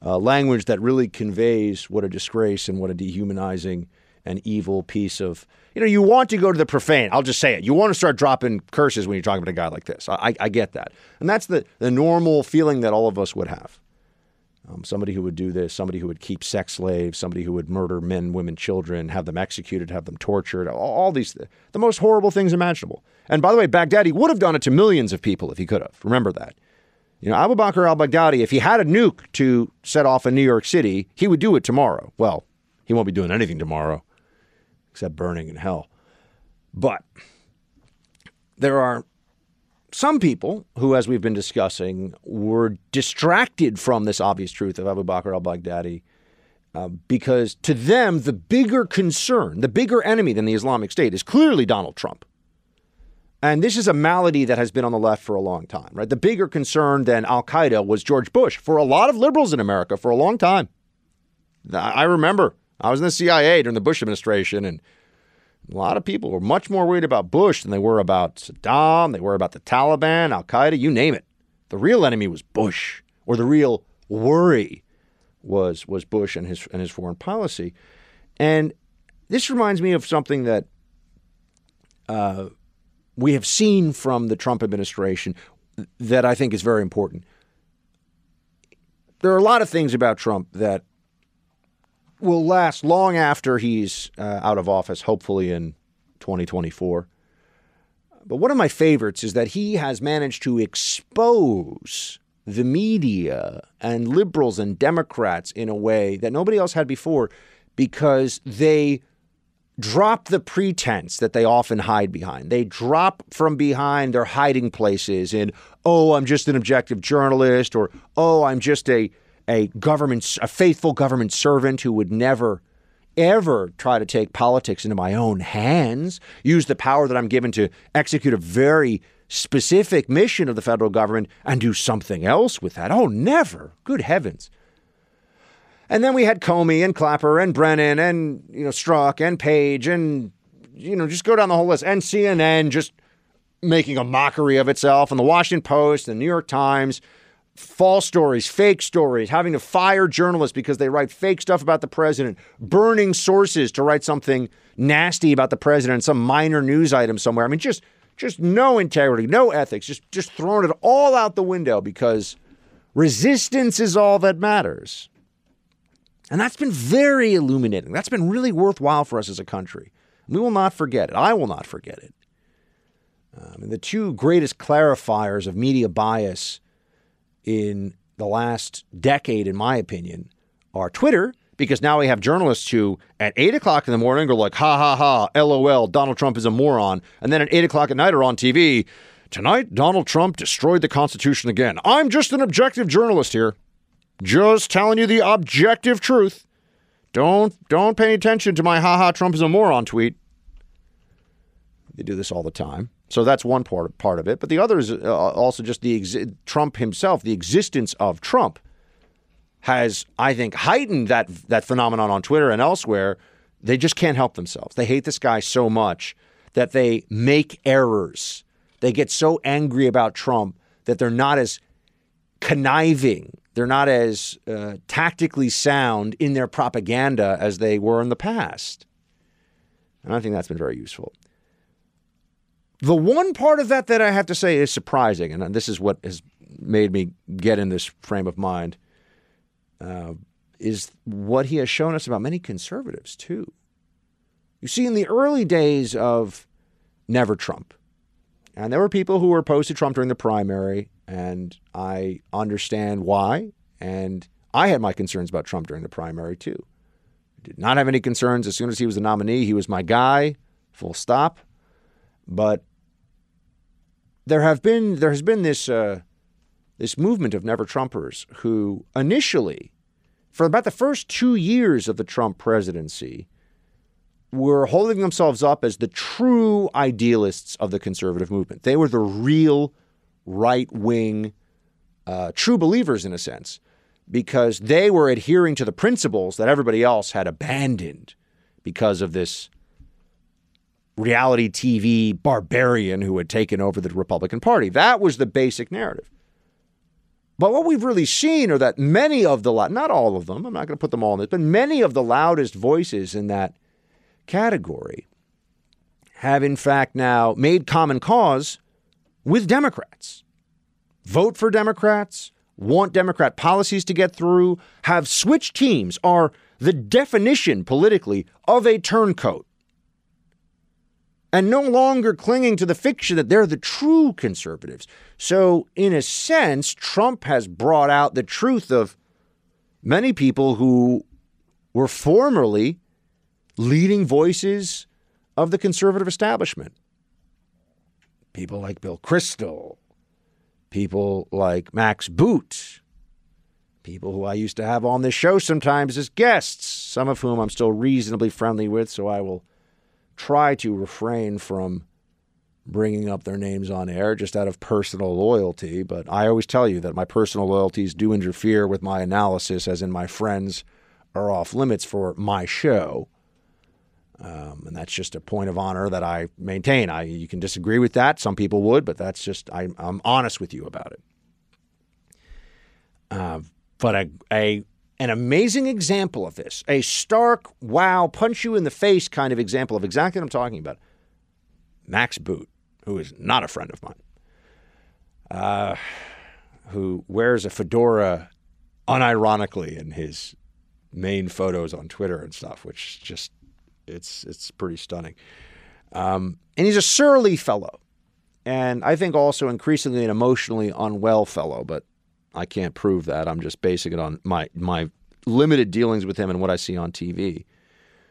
Uh, language that really conveys what a disgrace and what a dehumanizing and evil piece of you know you want to go to the profane. I'll just say it. You want to start dropping curses when you're talking about a guy like this. I, I get that. And that's the, the normal feeling that all of us would have. Um, somebody who would do this somebody who would keep sex slaves somebody who would murder men women children have them executed have them tortured all, all these the most horrible things imaginable. And by the way baghdadi would have done it to millions of people if he could have. Remember that. You know, Abu Bakr al Baghdadi, if he had a nuke to set off in New York City, he would do it tomorrow. Well, he won't be doing anything tomorrow except burning in hell. But there are some people who, as we've been discussing, were distracted from this obvious truth of Abu Bakr al Baghdadi uh, because to them, the bigger concern, the bigger enemy than the Islamic State is clearly Donald Trump. And this is a malady that has been on the left for a long time, right? The bigger concern than Al Qaeda was George Bush for a lot of liberals in America for a long time. I remember I was in the CIA during the Bush administration, and a lot of people were much more worried about Bush than they were about Saddam, they were about the Taliban, Al Qaeda, you name it. The real enemy was Bush, or the real worry was was Bush and his and his foreign policy. And this reminds me of something that uh, we have seen from the Trump administration that I think is very important. There are a lot of things about Trump that will last long after he's uh, out of office, hopefully in 2024. But one of my favorites is that he has managed to expose the media and liberals and Democrats in a way that nobody else had before because they drop the pretense that they often hide behind. They drop from behind their hiding places in, oh, I'm just an objective journalist, or oh, I'm just a a government, a faithful government servant who would never, ever try to take politics into my own hands, use the power that I'm given to execute a very specific mission of the federal government and do something else with that. Oh, never. Good heavens. And then we had Comey and Clapper and Brennan and, you know, Strzok and Page and, you know, just go down the whole list. And CNN just making a mockery of itself and the Washington Post and the New York Times false stories, fake stories, having to fire journalists because they write fake stuff about the president, burning sources to write something nasty about the president, some minor news item somewhere. I mean, just just no integrity, no ethics, just just throwing it all out the window because resistance is all that matters. And that's been very illuminating. That's been really worthwhile for us as a country. We will not forget it. I will not forget it. Um, and the two greatest clarifiers of media bias in the last decade, in my opinion, are Twitter, because now we have journalists who at 8 o'clock in the morning are like, ha ha ha, lol, Donald Trump is a moron. And then at 8 o'clock at night are on TV. Tonight, Donald Trump destroyed the Constitution again. I'm just an objective journalist here. Just telling you the objective truth. Don't don't pay attention to my ha ha Trump is a moron tweet. They do this all the time. So that's one part part of it. But the other is uh, also just the exi- Trump himself, the existence of Trump has, I think, heightened that that phenomenon on Twitter and elsewhere. They just can't help themselves. They hate this guy so much that they make errors. They get so angry about Trump that they're not as conniving. They're not as uh, tactically sound in their propaganda as they were in the past. And I think that's been very useful. The one part of that that I have to say is surprising, and this is what has made me get in this frame of mind, uh, is what he has shown us about many conservatives, too. You see, in the early days of Never Trump, And there were people who were opposed to Trump during the primary, and I understand why. And I had my concerns about Trump during the primary too. I Did not have any concerns as soon as he was the nominee. He was my guy, full stop. But there have been there has been this uh, this movement of never Trumpers who initially, for about the first two years of the Trump presidency, were holding themselves up as the true idealists of the conservative movement. They were the real right wing, uh, true believers in a sense, because they were adhering to the principles that everybody else had abandoned because of this reality TV barbarian who had taken over the Republican Party. That was the basic narrative. But what we've really seen are that many of the, not all of them, I'm not going to put them all in this, but many of the loudest voices in that category have in fact now made common cause with Democrats. Vote for Democrats, want Democrat policies to get through, have switched teams, are the definition politically of a turncoat. And no longer clinging to the fiction that they're the true conservatives. So, in a sense, Trump has brought out the truth of many people who were formerly leading voices of the conservative establishment. People like Bill Kristol, people like Max Boot, people who I used to have on this show sometimes as guests, some of whom I'm still reasonably friendly with, so I will try to refrain from bringing up their names on air just out of personal loyalty. But I always tell you that my personal loyalties do interfere with my analysis, as in my friends are off limits for my show. Um, and that's just a point of honor that I maintain. I you can disagree with that. Some people would, but that's just I, am honest with you about it. Uh, but a, a an amazing example of this, a stark, wow, punch you in the face kind of example of exactly what I'm talking about. Max Boot, who is not a friend of mine, uh, who wears a fedora unironically in his main photos on Twitter and stuff, which just it's it's pretty stunning. Um, and he's a surly fellow, and I think also increasingly an emotionally unwell fellow. But I can't prove that. I'm just basing it on my my limited dealings with him and what I see on TV.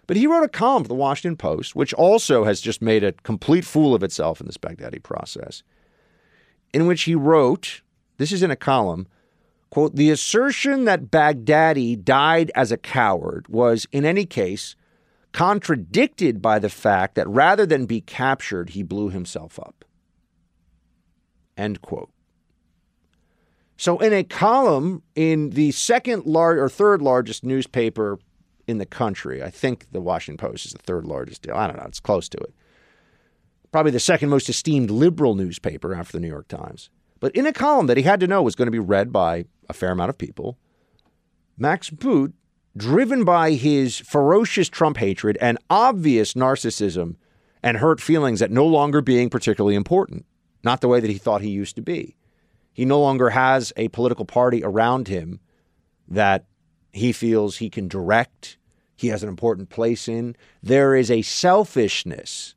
But he wrote a column for the Washington Post, which also has just made a complete fool of itself in this Baghdadi process, in which he wrote, this is in a column, quote, the assertion that Baghdadi died as a coward was, in any case, contradicted by the fact that rather than be captured, he blew himself up. End quote. So, in a column in the second large or third largest newspaper in the country, I think the Washington Post is the third largest deal. I don't know, it's close to it. Probably the second most esteemed liberal newspaper after the New York Times. But in a column that he had to know was going to be read by a fair amount of people, Max Boot driven by his ferocious Trump hatred and obvious narcissism and hurt feelings at no longer being particularly important, not the way that he thought he used to be. He no longer has a political party around him that he feels he can direct, he has an important place in. There is a selfishness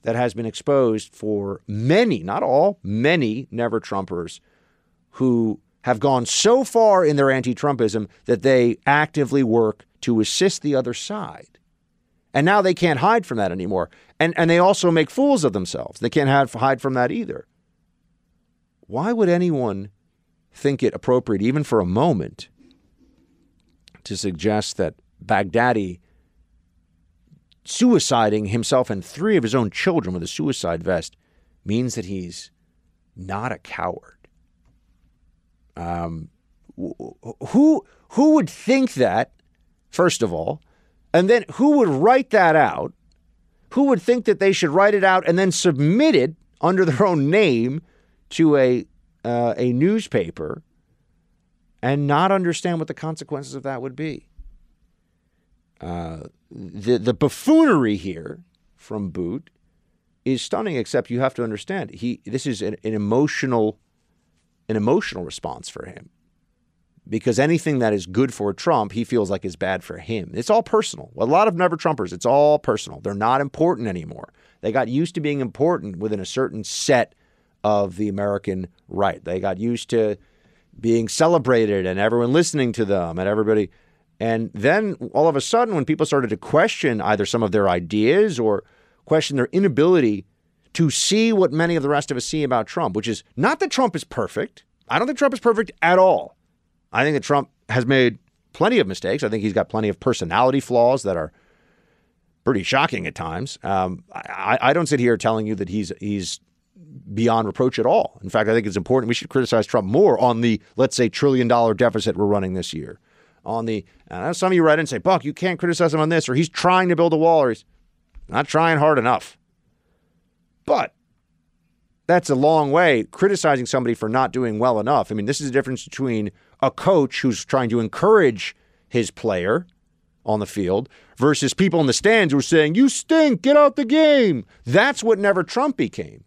that has been exposed for many, not all, many never Trumpers who have gone so far in their anti Trumpism that they actively work to assist the other side. And now they can't hide from that anymore. And, and they also make fools of themselves. They can't have, hide from that either. Why would anyone think it appropriate, even for a moment, to suggest that Baghdadi suiciding himself and three of his own children with a suicide vest means that he's not a coward? Um, who who would think that? First of all, and then who would write that out? Who would think that they should write it out and then submit it under their own name to a uh, a newspaper and not understand what the consequences of that would be? Uh, the the buffoonery here from Boot is stunning. Except you have to understand he this is an, an emotional an emotional response for him because anything that is good for Trump, he feels like is bad for him. It's all personal. A lot of never Trumpers, it's all personal. They're not important anymore. They got used to being important within a certain set of the American right. They got used to being celebrated and everyone listening to them and everybody. And then all of a sudden, when people started to question either some of their ideas or question their inability to see what many of the rest of us see about Trump, which is not that Trump is perfect. I don't think Trump is perfect at all. I think that Trump has made plenty of mistakes. I think he's got plenty of personality flaws that are pretty shocking at times. Um, I, I, don't sit here telling you that he's he's beyond reproach at all. In fact, I think it's important we should criticize Trump more on the let's say trillion dollar deficit we're running this year. On the some of you write in and say, Buck, you can't criticize him on this, or he's trying to build a wall, or he's not trying hard enough. But that's a long way criticizing somebody for not doing well enough. I mean, this is the difference between a coach who's trying to encourage his player on the field versus people in the stands who are saying, You stink, get out the game. That's what never Trump became,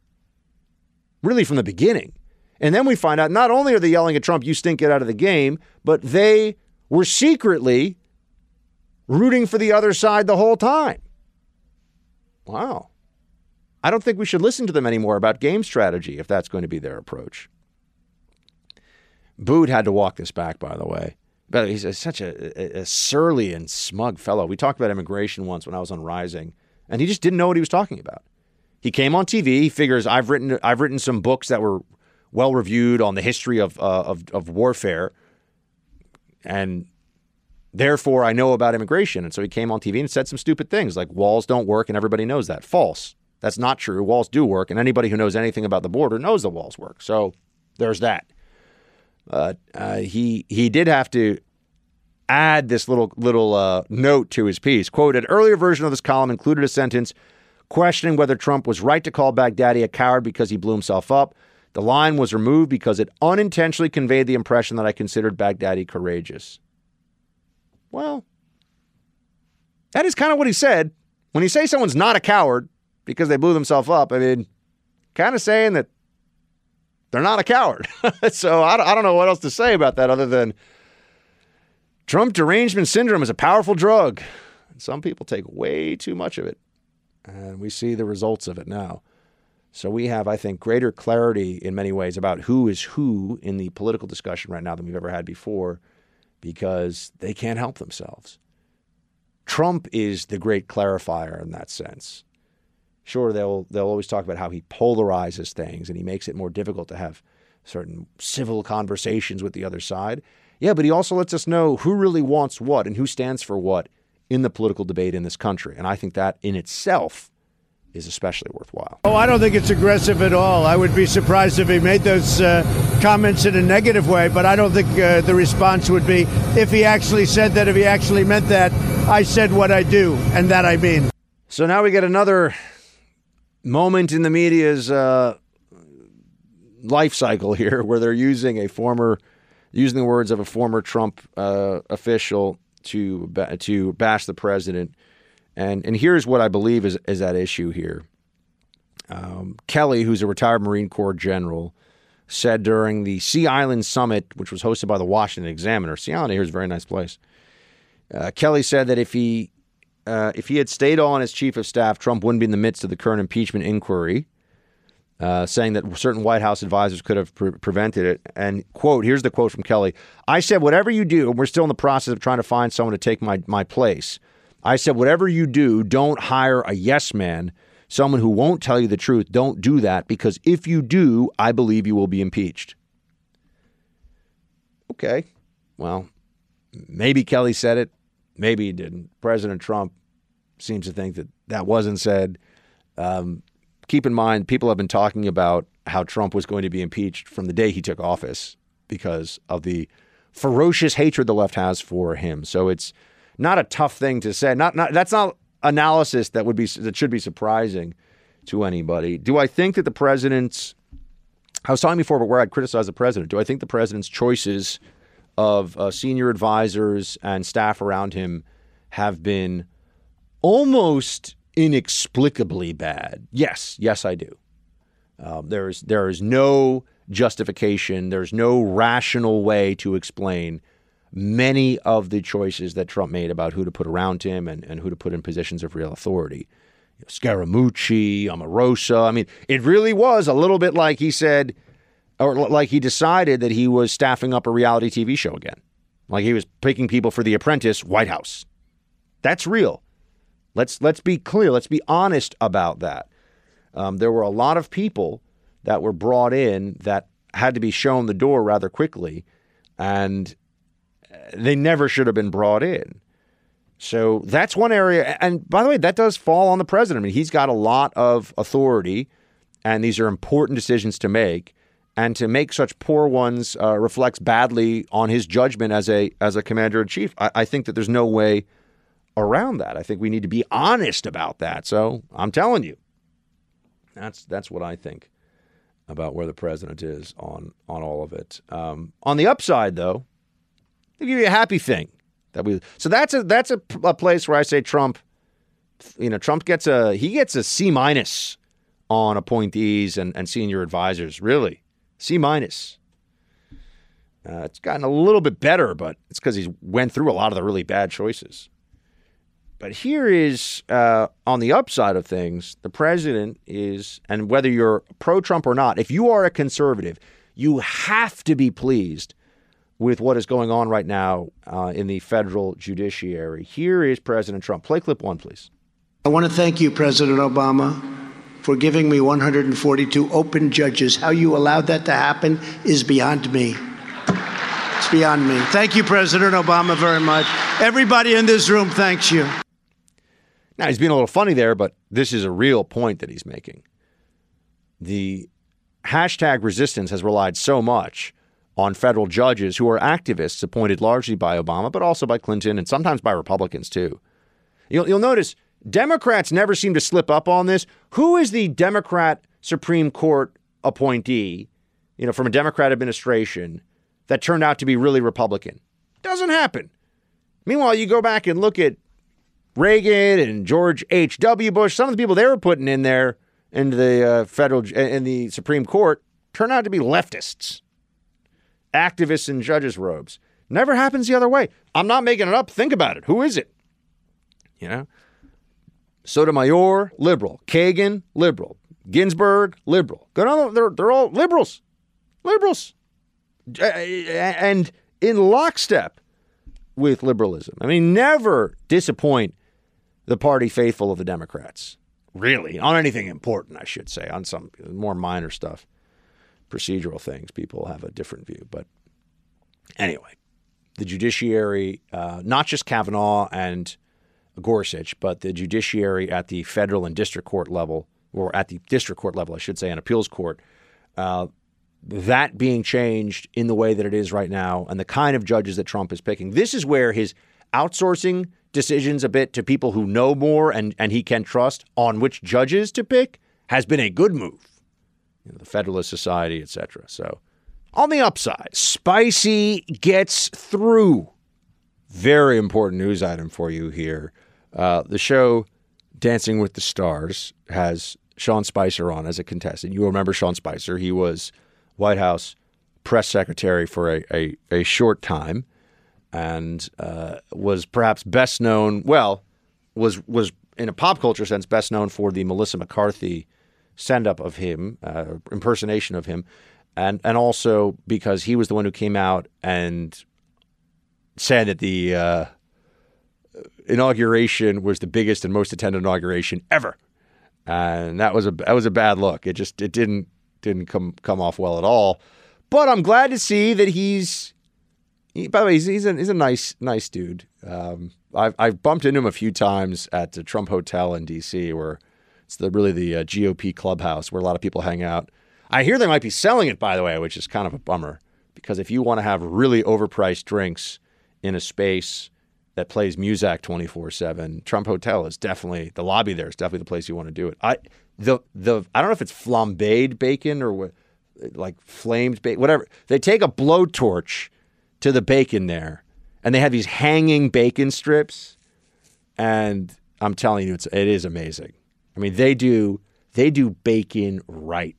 really, from the beginning. And then we find out not only are they yelling at Trump, You stink, get out of the game, but they were secretly rooting for the other side the whole time. Wow. I don't think we should listen to them anymore about game strategy if that's going to be their approach. Boot had to walk this back, by the way. But he's a, such a, a, surly and smug fellow. We talked about immigration once when I was on Rising, and he just didn't know what he was talking about. He came on TV. He figures I've written I've written some books that were well reviewed on the history of uh, of, of warfare, and therefore I know about immigration. And so he came on TV and said some stupid things like walls don't work, and everybody knows that. False. That's not true. Walls do work, and anybody who knows anything about the border knows the walls work. So there's that. Uh, uh, he he did have to add this little little uh, note to his piece. Quote: An earlier version of this column included a sentence questioning whether Trump was right to call Baghdadi a coward because he blew himself up. The line was removed because it unintentionally conveyed the impression that I considered Baghdadi courageous. Well, that is kind of what he said. When you say someone's not a coward because they blew themselves up, I mean, kind of saying that they're not a coward. *laughs* so I, I don't know what else to say about that other than Trump derangement syndrome is a powerful drug. Some people take way too much of it. And we see the results of it now. So we have, I think, greater clarity in many ways about who is who in the political discussion right now than we've ever had before because they can't help themselves. Trump is the great clarifier in that sense. Sure, they'll they'll always talk about how he polarizes things and he makes it more difficult to have certain civil conversations with the other side. Yeah, but he also lets us know who really wants what and who stands for what in the political debate in this country. And I think that in itself is especially worthwhile. Oh, I don't think it's aggressive at all. I would be surprised if he made those uh, comments in a negative way, but I don't think uh, the response would be if he actually said that, if he actually meant that, I said what I do, and that I mean. So now we get another moment in the media's uh, life cycle here where they're using a former, using the words of a former Trump uh, official to to bash the president, and and here's what I believe is is at issue here. Um, Kelly, who's a retired Marine Corps general, said during the Sea Island Summit, which was hosted by the Washington Examiner. Sea Island here is a very nice place. Uh, Kelly said that if he uh, if he had stayed on as chief of staff, Trump wouldn't be in the midst of the current impeachment inquiry, uh, saying that certain White House advisors could have pre- prevented it. And, quote, here's the quote from Kelly I said, whatever you do, and we're still in the process of trying to find someone to take my, my place. I said, whatever you do, don't hire a yes man, someone who won't tell you the truth. Don't do that because if you do, I believe you will be impeached. Okay. Well, maybe Kelly said it. Maybe he didn't. President Trump seems to think that that wasn't said. Um, keep in mind, people have been talking about how Trump was going to be impeached from the day he took office because of the ferocious hatred the left has for him. So it's not a tough thing to say. Not, not that's not analysis that would be that should be surprising to anybody. Do I think that the president's I was talking before about where I'd criticize the president. Do I think the president's choices of uh, senior advisors and staff around him have been almost inexplicably bad. Yes, yes, I do. Um, there's there is no justification. There's no rational way to explain many of the choices that Trump made about who to put around him and, and who to put in positions of real authority. Scaramucci, Omarosa. I mean, it really was a little bit like he said, or like he decided that he was staffing up a reality TV show again. Like he was picking people for The Apprentice, White House. That's real. Let's let's be clear. Let's be honest about that. Um, there were a lot of people that were brought in that had to be shown the door rather quickly, and they never should have been brought in. So that's one area. And by the way, that does fall on the president. I mean, he's got a lot of authority, and these are important decisions to make. And to make such poor ones uh, reflects badly on his judgment as a as a commander in chief. I, I think that there's no way around that. I think we need to be honest about that. So I'm telling you, that's that's what I think about where the president is on on all of it. Um, on the upside, though, I'll give you a happy thing that we. So that's a that's a, a place where I say Trump. You know, Trump gets a he gets a C minus on appointees and, and senior advisors. Really, C minus. Uh, it's gotten a little bit better, but it's because he went through a lot of the really bad choices. But here is uh, on the upside of things, the president is, and whether you're pro Trump or not, if you are a conservative, you have to be pleased with what is going on right now uh, in the federal judiciary. Here is President Trump. Play clip one, please. I want to thank you, President Obama, for giving me 142 open judges. How you allowed that to happen is beyond me. It's beyond me. Thank you, President Obama, very much. Everybody in this room thanks you. Now, he's being a little funny there, but this is a real point that he's making. The hashtag resistance has relied so much on federal judges who are activists appointed largely by Obama, but also by Clinton and sometimes by Republicans too. You'll, you'll notice Democrats never seem to slip up on this. Who is the Democrat Supreme Court appointee, you know, from a Democrat administration that turned out to be really Republican? Doesn't happen. Meanwhile, you go back and look at Reagan and George H.W. Bush, some of the people they were putting in there into the uh, federal in the Supreme Court turn out to be leftists, activists in judges' robes. Never happens the other way. I'm not making it up. Think about it. Who is it? You know, Sotomayor, liberal. Kagan, liberal. Ginsburg, liberal. They're, they're all liberals. Liberals. And in lockstep with liberalism. I mean, never disappoint the party faithful of the Democrats, really, on anything important, I should say, on some more minor stuff, procedural things. People have a different view. But anyway, the judiciary, uh, not just Kavanaugh and Gorsuch, but the judiciary at the federal and district court level, or at the district court level, I should say, and appeals court, uh, that being changed in the way that it is right now and the kind of judges that Trump is picking. This is where his outsourcing decisions a bit to people who know more and, and he can trust on which judges to pick has been a good move. You know, the Federalist Society, etc. So, on the upside, Spicy gets through. Very important news item for you here. Uh, the show Dancing with the Stars has Sean Spicer on as a contestant. You remember Sean Spicer. He was White House press secretary for a, a, a short time and uh, was perhaps best known, well, was, was in a pop culture sense best known for the Melissa McCarthy send up of him, uh, impersonation of him, and, and also because he was the one who came out and said that the uh, inauguration was the biggest and most attended inauguration ever. And that was a that was a bad look. It just it didn't didn't come come off well at all. But I'm glad to see that he's. He, by the way, he's he's a, he's a nice nice dude. Um, I've I've bumped into him a few times at the Trump Hotel in D.C., where it's the really the uh, GOP clubhouse where a lot of people hang out. I hear they might be selling it, by the way, which is kind of a bummer because if you want to have really overpriced drinks in a space that plays Muzak 24 7, Trump Hotel is definitely the lobby there is definitely the place you want to do it. I the the I don't know if it's flambéed bacon or what, like flamed bacon, whatever. They take a blowtorch to the bacon there, and they have these hanging bacon strips, and I'm telling you, it's it is amazing. I mean, they do they do bacon right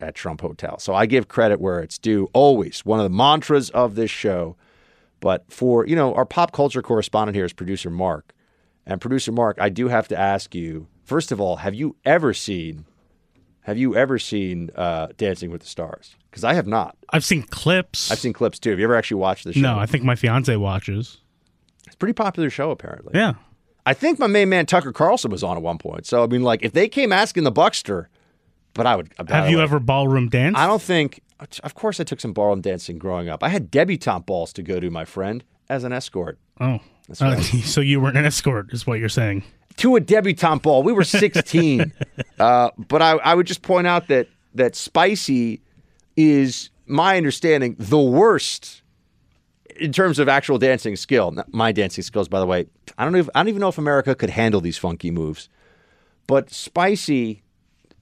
at Trump Hotel. So I give credit where it's due. Always one of the mantras of this show. But for you know, our pop culture correspondent here is producer Mark, and producer Mark, I do have to ask you First of all, have you ever seen have you ever seen uh, Dancing with the Stars? Because I have not. I've seen clips. I've seen clips too. Have you ever actually watched the show? No, I think my fiance watches. It's a pretty popular show apparently. Yeah. I think my main man Tucker Carlson was on at one point. So I mean, like, if they came asking the Buckster, but I would. Have you way, ever ballroom danced? I don't think. Of course, I took some ballroom dancing growing up. I had debutante balls to go to, my friend, as an escort. Oh. That's Uh, *laughs* so you weren't an escort, is what you're saying. To a debutante ball. We were 16. *laughs* uh, but I, I would just point out that that Spicy is, my understanding, the worst in terms of actual dancing skill. My dancing skills, by the way, I don't know. I don't even know if America could handle these funky moves. But Spicy,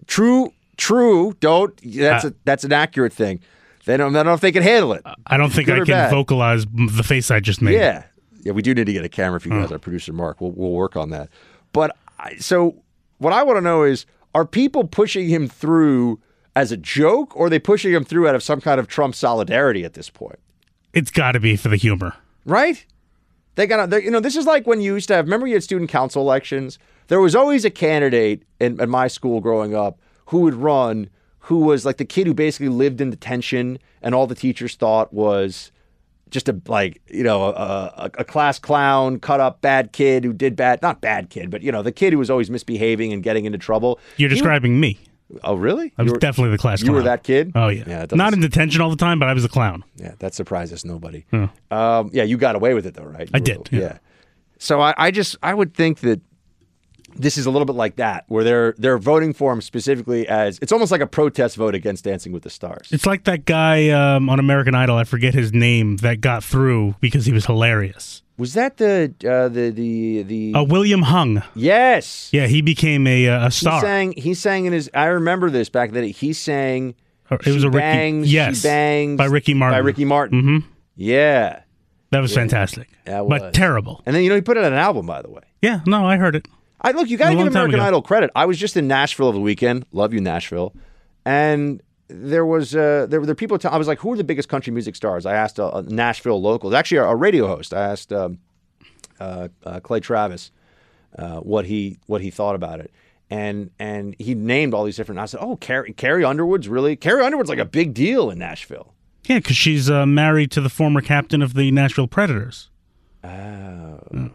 true, true. Don't. That's Uh, a that's an accurate thing. They don't. I don't know if they can handle it. I don't think Good I can bad. vocalize the face I just made. Yeah, yeah, we do need to get a camera for you guys. Our producer Mark, we'll we'll work on that. But I, so what I want to know is, are people pushing him through as a joke, or are they pushing him through out of some kind of Trump solidarity at this point? It's got to be for the humor. Right? They got to, you know, this is like when you used to have, remember you had student council elections? There was always a candidate in, in my school growing up who would run who was like the kid who basically lived in detention and all the teachers thought was just a, like, you know, a, a, class clown, cut up bad kid who did bad, not bad kid, but, you know, the kid who was always misbehaving and getting into trouble. You're He describing me. oh, really? I was were- definitely the class You were that kid? Oh, yeah. Yeah. doesn't in detention all the time, but I was a clown. Yeah, that surprises nobody. Hmm. Um, yeah, you got away with it though, right? I You did, were- yeah. So I, I just I would think that this is a little bit like that, where they're they're voting for him specifically as it's almost like a protest vote against Dancing with the Stars. It's like that guy um, on American Idol. I forget his name that got through because he was hilarious. Was that the uh, the the the? Uh, William Hung. yes. Yeah, he became a, uh, a He sang. He sang in his. I remember this back then. He sang. It was a Ricky- bangs, yes, she bangs by Ricky Martin. By Ricky Martin. hmm Yeah. That was Yeah. fantastic, That was. but terrible. And then you know he put it on an album, by the way. Yeah, no, I heard it. I look, you got to give American. Idol credit. I was just in Nashville over the weekend. Love you, Nashville. And there was uh, there were there people. Tell, I was like, who are the biggest country music stars? I asked a, a Nashville local, actually a, a radio host. I asked um, uh, uh, Clay Travis uh, what he what he thought about it. And and he named all these different. I said, "Oh, Carrie, Carrie Underwood's really Carrie Underwood's like a big deal in Nashville." Yeah, because she's uh, married to the former captain of the Nashville Predators. Oh,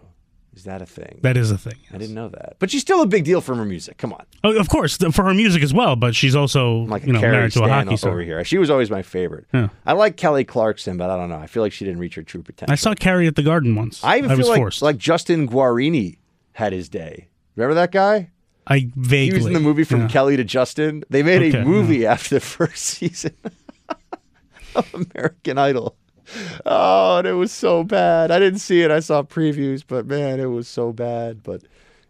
is that a thing? That is a thing. I didn't know that. But she's still a big deal from her music. Come on. Oh, of course, th- for her music as well. But she's also like a you know Carrie married to a Stan hockey over star. here. She was always my favorite. Yeah. I like Kelly Clarkson, but I don't know. I feel like she didn't reach her true potential. I saw Carrie at the Garden once. I even was feel like forced. like Justin Guarini had his day. Remember that guy? I vaguely. He was in the movie From yeah. Kelly to Justin. They made Okay, a movie after the *laughs* first season of *laughs* American Idol. Oh, and it was so bad. I didn't see it. I saw previews, but man, it was so bad. But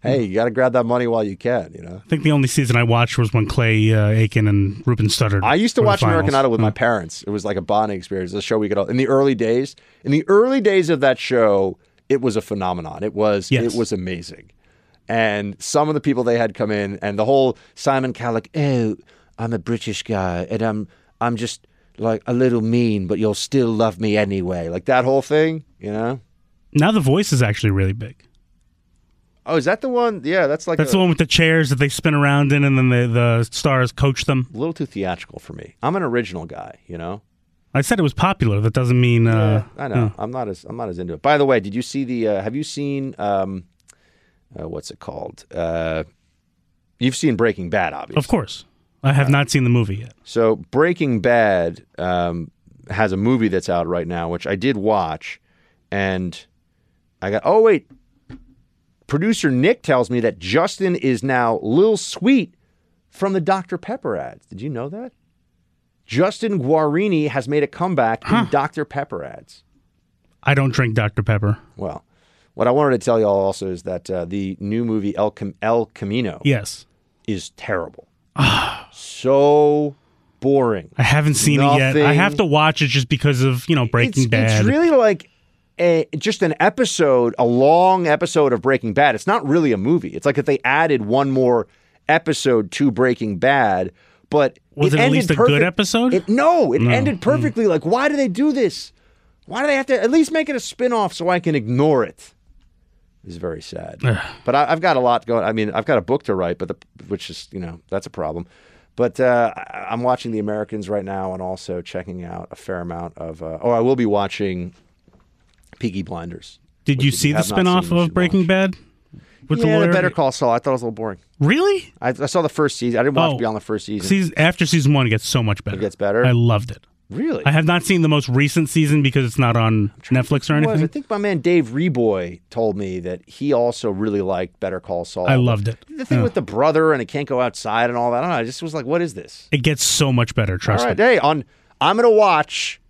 hey, you got to grab that money while you can. You know. I think the only season I watched was when Clay uh, Aiken and Ruben Studdard. I used to watch American. Idol with my parents. It was like a bonding experience. A show we could all in the early days. In the early days of that show, it was a phenomenon. It was Yes. it was amazing. And some of the people they had come in, and the whole Simon Cowell, oh, I'm a British guy, and I'm I'm just like a little mean, but you'll still love me anyway. Like that whole thing, you know. Now the voice is actually really big. Oh, is that the one? Yeah, that's like That's a, the one with the chairs that they spin around in, and then the the stars coach them. a little too theatrical for me. I'm an original guy, you know. I said it was popular. That doesn't mean. Uh, I know. yeah. I'm not as I'm not as into it. By the way, did you see the? Uh, have you seen? Um, uh, what's it called? Uh, you've seen Breaking Bad, obviously. Of course, I have not seen the movie yet. So Breaking Bad um, has a movie that's out right now, which I did watch, and I got. Oh wait, producer Nick tells me that Justin is now Lil Sweet from the Dr Pepper ads. Did you know that? Justin Guarini has made a comeback in Dr Pepper ads. I don't drink Dr Pepper. Well, what I wanted to tell you all also is that uh, the new movie El, Cam- El Camino Yes, is terrible. *sighs* so boring. I haven't seen it yet. I have to watch it just because of you know Breaking it's, Bad. It's really like a, just an episode, a long episode of Breaking Bad. It's not really a movie. It's like if they added one more episode to Breaking Bad, but Was it at ended least a good episode? It, no, it No. ended mm. perfectly. Like, why do they do this? Why do they have to at least make it a spin-off so I can ignore it? Is very sad. *sighs* but I, I've got a lot going. I mean, I've got a book to write, but the, which is you know that's a problem. But uh, I'm watching The Americans right now, and also checking out a fair amount of. Uh, oh, I will be watching Peaky Blinders. Did you see the have spinoff seen, of Breaking Bad? With yeah, the lawyer? Better Call Saul. I thought it was a little boring. Really? I, I saw the first season. I didn't watch Oh, beyond the first season. Season, after season one, it gets so much better. It gets better. I loved it. Really? I have not seen the most recent season because it's not on Netflix or It was. anything. I think my man Dave Reboy told me that he also really liked Better Call Saul. I loved it. The thing Yeah. with the brother and it can't go outside and all that. I don't know. I just was like, what is this? It gets so much better. Trust all right, me. hey, on I'm gonna watch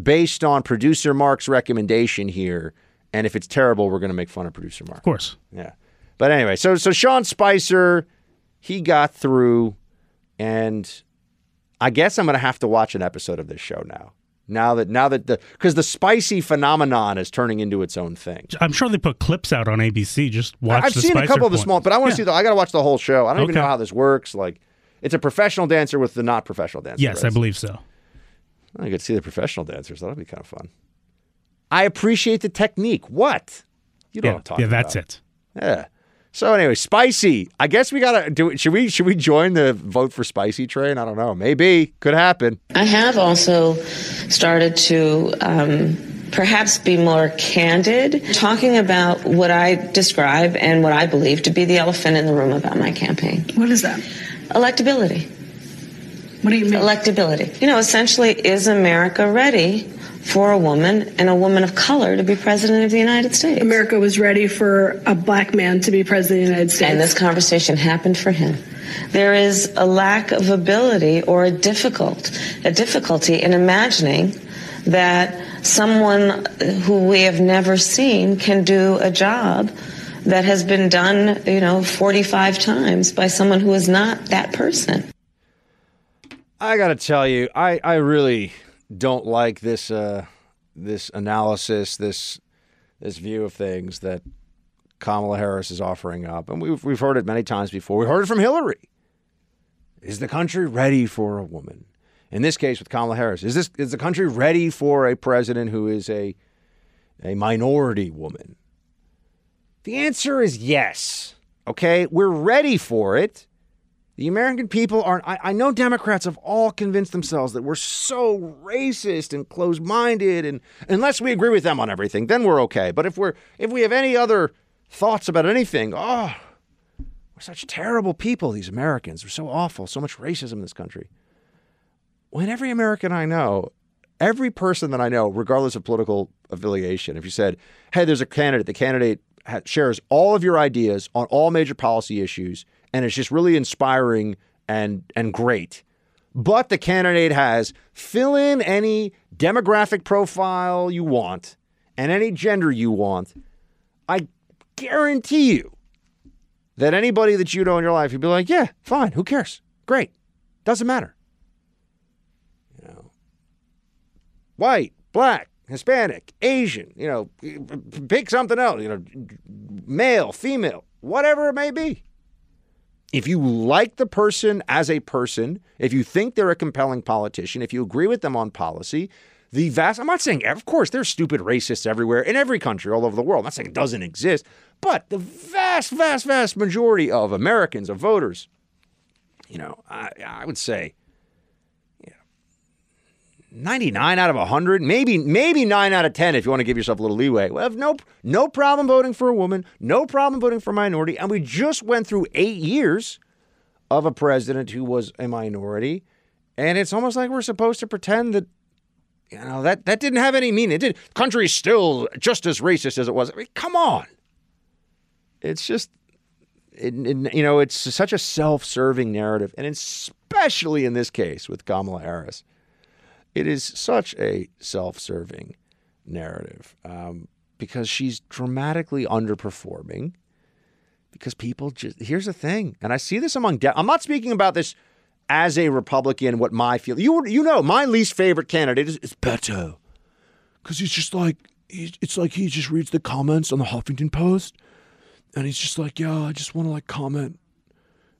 based on producer Mark's recommendation here, and if it's terrible, we're gonna make fun of producer Mark. Of course. Yeah. But anyway, so so Sean Spicer, he got through, and I guess I'm gonna have to watch an episode of this show now. Now that now that the because the spicy phenomenon is turning into its own thing. I'm sure they put clips out on ABC. Just watch. I've seen a couple of the small, but I want to Yeah. see the. I got to watch the whole show. I don't even know how this works. Like, it's a professional dancer with the not professional dancer. Yes, right? I believe so. I to see the professional dancers. That'll be kind of fun. I appreciate the technique. What? You know yeah, talking yeah, that's about. it. Yeah. So anyway, spicy. I guess we gotta do. it. Should we? Should we join the vote for spicy train? I don't know. Maybe could happen. I have also started to um, perhaps be more candid, talking about what I describe and what I believe to be the elephant in the room about my campaign. What is that? Electability. What do you mean? Electability. You know, essentially, is America ready for a woman and a woman of color to be president of the United States? America was ready for a black man to be president of the United States. And this conversation happened for him. There is a lack of ability or a difficult a difficulty in imagining that someone who we have never seen can do a job that has been done, you know, 45 times by someone who is not that person. I gotta tell you, I I really don't like this uh this analysis, this this view of things that Kamala Harris is offering up, and we've we've heard it many times before. We heard it from Hillary. Is the country ready for a woman? In this case, with Kamala Harris, is this is the country ready for a president who is a a minority woman? The answer is yes. Okay, we're ready for it. The American people aren't. I, I know Democrats have all convinced themselves that we're so racist and closed-minded, and unless we agree with them on everything, then we're okay. But if we're if we have any other thoughts about anything, oh, we're such terrible people. These Americans are so awful. So much racism in this country. When every American I know, every person that I know, regardless of political affiliation, if you said, "Hey, there's a candidate," the candidate shares all of your ideas on all major policy issues, and it's just really inspiring and and great. But the candidate has fill in any demographic profile you want and any gender you want. I guarantee you that anybody that you know in your life, you'd be like, yeah, fine, who cares? Great. Doesn't matter. You know, white, black, Hispanic, Asian, you know, pick something else, you know, male, female, whatever it may be. If you like the person as a person, if you think they're a compelling politician, if you agree with them on policy, the vast, I'm not saying, of course, there's stupid racists everywhere in every country all over the world. I'm not saying it doesn't exist, but the vast, vast, vast majority of Americans, of voters, you know, I, I would say, 99 out of 100, maybe maybe 9 out of 10 if you want to give yourself a little leeway. We have no no problem voting for a woman, no problem voting for a minority, and we just went through 8 years of a president who was a minority, and it's almost like we're supposed to pretend that you know that that didn't have any meaning. It did. The country still just as racist as it was. I mean, come on. It's just it, it- you know, it's such a self-serving narrative, and especially in this case with Kamala Harris, it is such a self-serving narrative um, because she's dramatically underperforming. Because people just here's the thing, and I see this among. De- I'm not speaking about this as a Republican. What my feel you you know my least favorite candidate is, is Beto because he's just like he's, it's like he just reads the comments on the Huffington Post, and he's just like, yeah, I just want to like comment,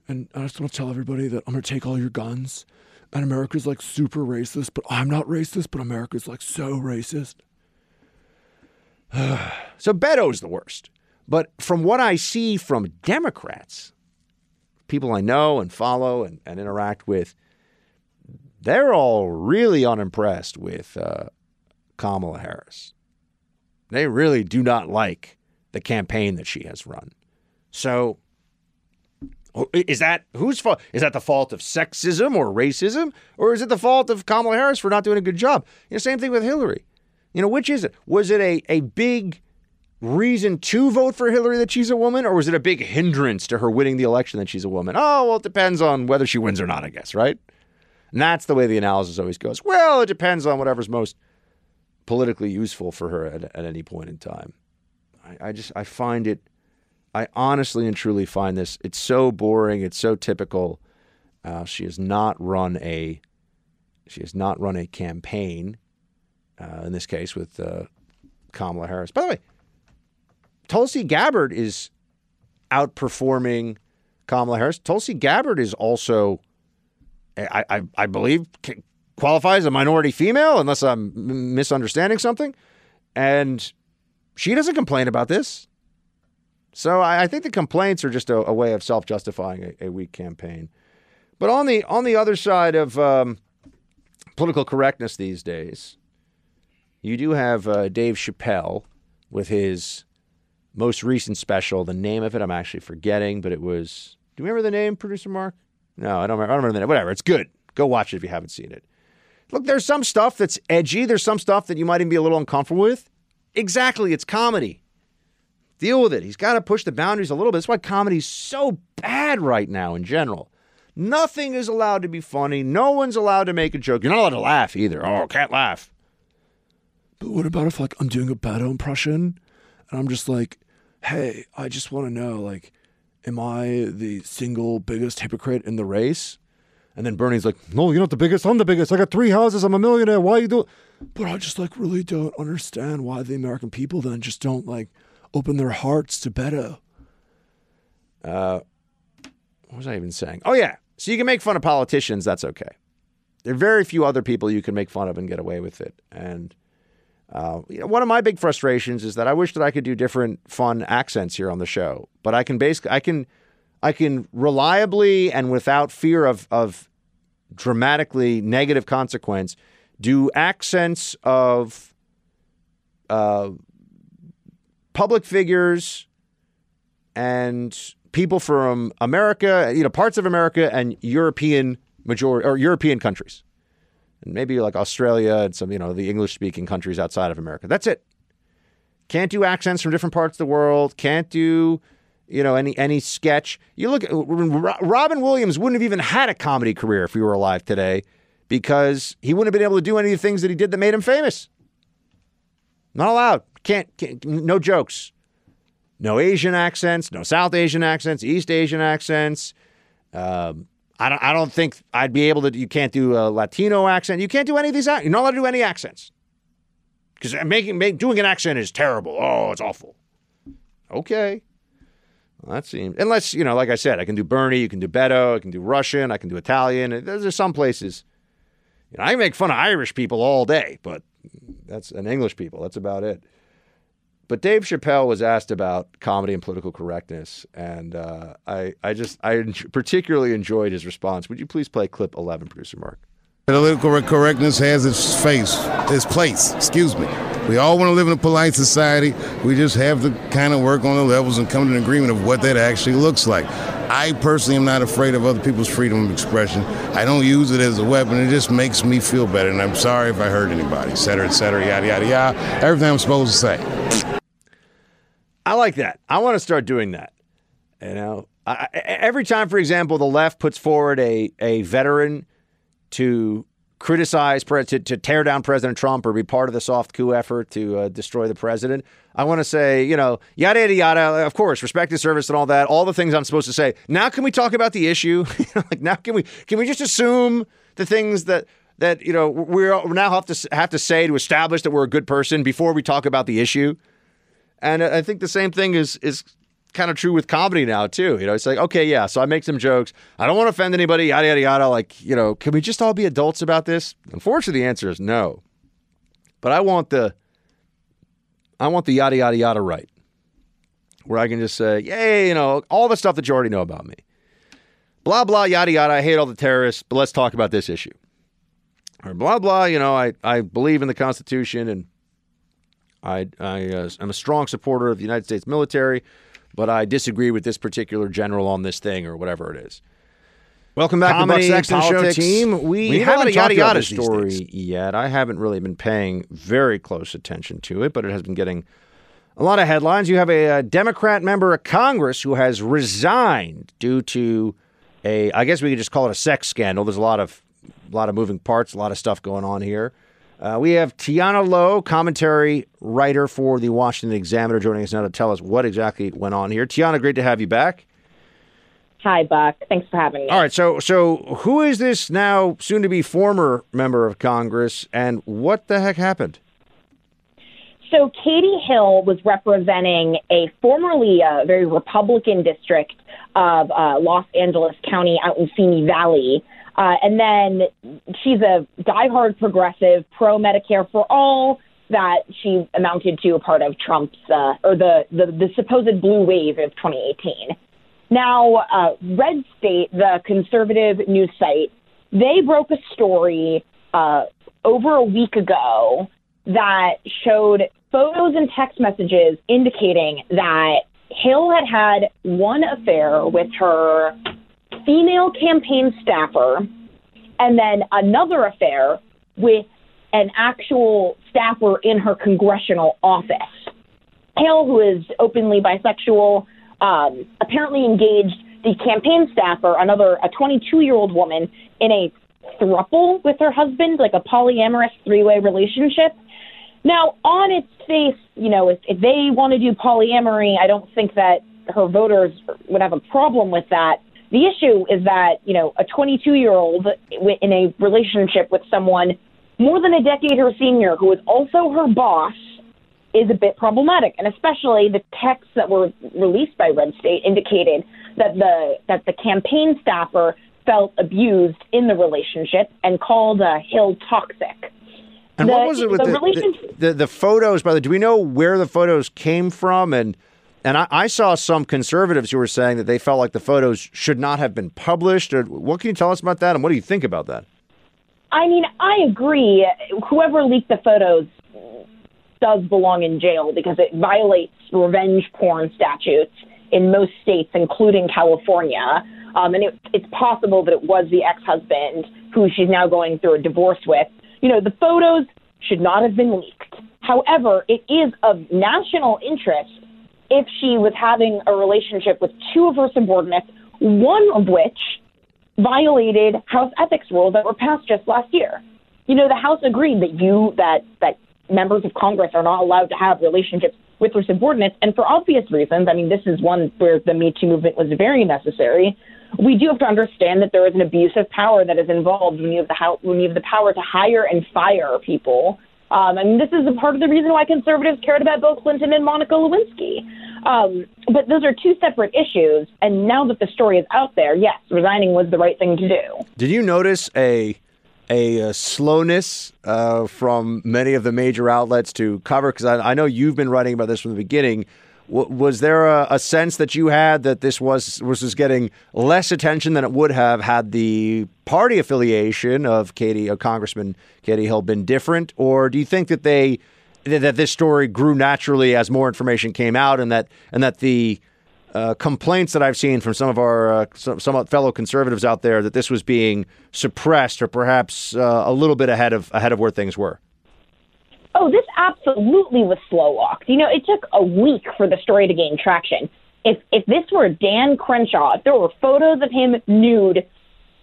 and I just want to tell everybody that I'm gonna take all your guns, and America's like super racist, but I'm not racist, but America's like so racist. *sighs* so Beto's the worst. But from what I see from Democrats, people I know and follow and, and interact with, they're all really unimpressed with uh, Kamala Harris. They really do not like the campaign that she has run. So, is that whose fault? Is that the fault of sexism or racism, or is it the fault of Kamala Harris for not doing a good job? You know, same thing with Hillary. You know, which is it? Was it a a big reason to vote for Hillary that she's a woman, or was it a big hindrance to her winning the election that she's a woman? Oh, well, it depends on whether she wins or not, I guess, right? And that's the way the analysis always goes. Well, it depends on whatever's most politically useful for her at, at any point in time. I, I just I find it I honestly and truly find this it's so boring, it's so typical. Uh, she has not run a she has not run a campaign uh, in this case with uh, Kamala Harris. By the way, Tulsi Gabbard is outperforming Kamala Harris. Tulsi Gabbard is also, I, I, I believe, qualifies as a minority female, unless I'm misunderstanding something. And she doesn't complain about this. So I, I think the complaints are just a, a way of self-justifying a, a, weak campaign. But on the on the other side of um, political correctness these days, you do have uh, Dave Chappelle with his most recent special. The name of it I'm actually forgetting, but it was. Do you remember the name, producer Mark? No, I don't remember. I don't remember the name. Whatever. It's good. Go watch it if you haven't seen it. Look, there's some stuff that's edgy. There's some stuff that you might even be a little uncomfortable with. Exactly. It's comedy. Deal with it. He's got to push the boundaries a little bit. That's why comedy's so bad right now in general. Nothing is allowed to be funny. No one's allowed to make a joke. You're not allowed to laugh either. Oh, can't laugh. But what about if like I'm doing a Beto impression and I'm just like, hey, I just want to know, like, am I the single biggest hypocrite in the race? And then Bernie's like, no, you're not the biggest. I'm the biggest. I got three houses. I'm a millionaire. Why you do? But I just like really don't understand why the American people then just don't like open their hearts to Beto. Uh, what was I even saying? Oh yeah, so you can make fun of politicians. That's okay. There are very few other people you can make fun of and get away with it. And uh, you know, one of my big frustrations is that I wish that I could do different fun accents here on the show, but I can basically I can I can reliably and without fear of of dramatically negative consequence do accents of uh, public figures and people from America, you know, parts of America and European majority or European countries and maybe like Australia and some, you know, the English speaking countries outside of America. That's it. Can't do accents from different parts of the world. Can't do, you know, any any sketch. You look at Robin Williams wouldn't have even had a comedy career if he were alive today because he wouldn't have been able to do any of the things that he did that made him famous. Not allowed. Can't, can't no jokes. No Asian accents, no South Asian accents, East Asian accents. Um, I don't. I don't think I'd be able to. You can't do a Latino accent. You can't do any of these. You're not allowed to do any accents because making make, doing an accent is terrible. Oh, it's awful. Okay, well, that seems unless you know, like I said, I can do Bernie. You can do Beto. I can do Russian. I can do Italian. There's, some places. You know, I make fun of Irish people all day, but that's an English people. That's about it. But Dave Chappelle was asked about comedy and political correctness, and uh, I, I just, I particularly enjoyed his response. Would you please play clip 11, producer Mark? Political correctness has its face, its place. Excuse me. We all want to live in a polite society. We just have to kind of work on the levels and come to an agreement of what that actually looks like. I personally am not afraid of other people's freedom of expression. I don't use it as a weapon. It just makes me feel better. And I'm sorry if I hurt anybody, et cetera, et cetera, yada, yada, yada. Everything I'm supposed to say. I like that. I want to start doing that. You know, I, every time, for example, the left puts forward a, a veteran to criticize, to, to tear down President Trump or be part of the soft coup effort to uh, destroy the president, I want to say, you know, yada, yada, yada. Of course, respect his service and all that. All the things I'm supposed to say. Now, can we talk about the issue? *laughs* like now, can we can we just assume the things that that you know we now have to have to say to establish that we're a good person before we talk about the issue? And I think the same thing is is kind of true with comedy now too. You know, it's like, okay, yeah, so I make some jokes. I don't want to offend anybody, yada yada yada. Like, you know, can we just all be adults about this? Unfortunately, the answer is no. But I want the I want the yada yada yada right. where I can just say, yay, you know, all the stuff that you already know about me. Blah, blah, yada, yada. I hate all the terrorists, but let's talk about this issue. Or blah, blah, you know, I, I believe in the Constitution and I, I uh, am a strong supporter of the United States military, but I disagree with this particular general on this thing or whatever it is. Welcome back Comedy, to Buck Sexton politics. Show team. We, We haven't a yada talked about yada this story yet. I haven't really been paying very close attention to it, but it has been getting a lot of headlines. You have a, uh Democrat member of Congress who has resigned due to a, I guess we could just call it a sex scandal. There's a lot of, a lot of moving parts, a lot of stuff going on here. Uh, we have Tiana Lowe, commentary writer for the Washington Examiner, joining us now to tell us what exactly went on here. Tiana, great to have you back. Hi, Buck. Thanks for having me. All right, so so who is this now soon to be former member of Congress and what the heck happened? So Katie Hill was representing a formerly uh, very Republican district of uh, Los Angeles County out in Simi Valley. Uh, and then she's a diehard progressive, pro Medicare for all, that she amounted to a part of Trump's, uh, or the, the, the supposed blue wave of 2018. Now, uh, Red State, the conservative news site, they broke a story uh, over a week ago that showed photos and text messages indicating that Hill had had one affair with her female campaign staffer and then another affair with an actual staffer in her congressional office. Hill, who is openly bisexual, um, apparently engaged the campaign staffer, another a 22 year old woman, in a thruple with her husband, like a polyamorous three way relationship. Now, on its face, you know, if, if they want to do polyamory, I don't think that her voters would have a problem with that. The issue is that, you know, a 22 year old in a relationship with someone more than a decade her senior who is also her boss is a bit problematic, and especially the texts that were released by Red State indicated that the that the campaign staffer felt abused in the relationship and called uh, Hill toxic. And The- what was it with the the, the, the, the photos? By the way, do we know where the photos came from? And and I, I saw some conservatives who were saying that they felt like the photos should not have been published. What can you tell us about that? And what do you think about that? I mean, I agree. Whoever leaked the photos does belong in jail because it violates revenge porn statutes in most states, including California. Um, and it, it's possible that it was the ex husband who she's now going through a divorce with. You know, the photos should not have been leaked. However, it is of national interest if she was having a relationship with two of her subordinates, one of which violated House ethics rules that were passed just last year. You know, the House agreed that you that that members of Congress are not allowed to have relationships with their subordinates, and for obvious reasons. I mean, this is one where the Me Too movement was very necessary. We do have to understand that there is an abuse of power that is involved when you have the when you have the power to hire and fire people. Um, mean, this is a part of the reason why conservatives cared about Bill Clinton and Monica Lewinsky. Um, but those are two separate issues. And now that the story is out there, yes, resigning was the right thing to do. Did you notice a a, uh slowness uh, from many of the major outlets to cover? Because I, I know you've been writing about this from the beginning. Was there a, a sense that you had that this was was just getting less attention than it would have had the party affiliation of Katie, of Congressman Katie Hill, been different, or do you think that they that this story grew naturally as more information came out, and that and that the uh, complaints that I've seen from some of our uh, some, some fellow conservatives out there that this was being suppressed or perhaps uh, a little bit ahead of ahead of where things were. Oh, this absolutely was slow walked. You know, it took a week for the story to gain traction. If if this were Dan Crenshaw, if there were photos of him nude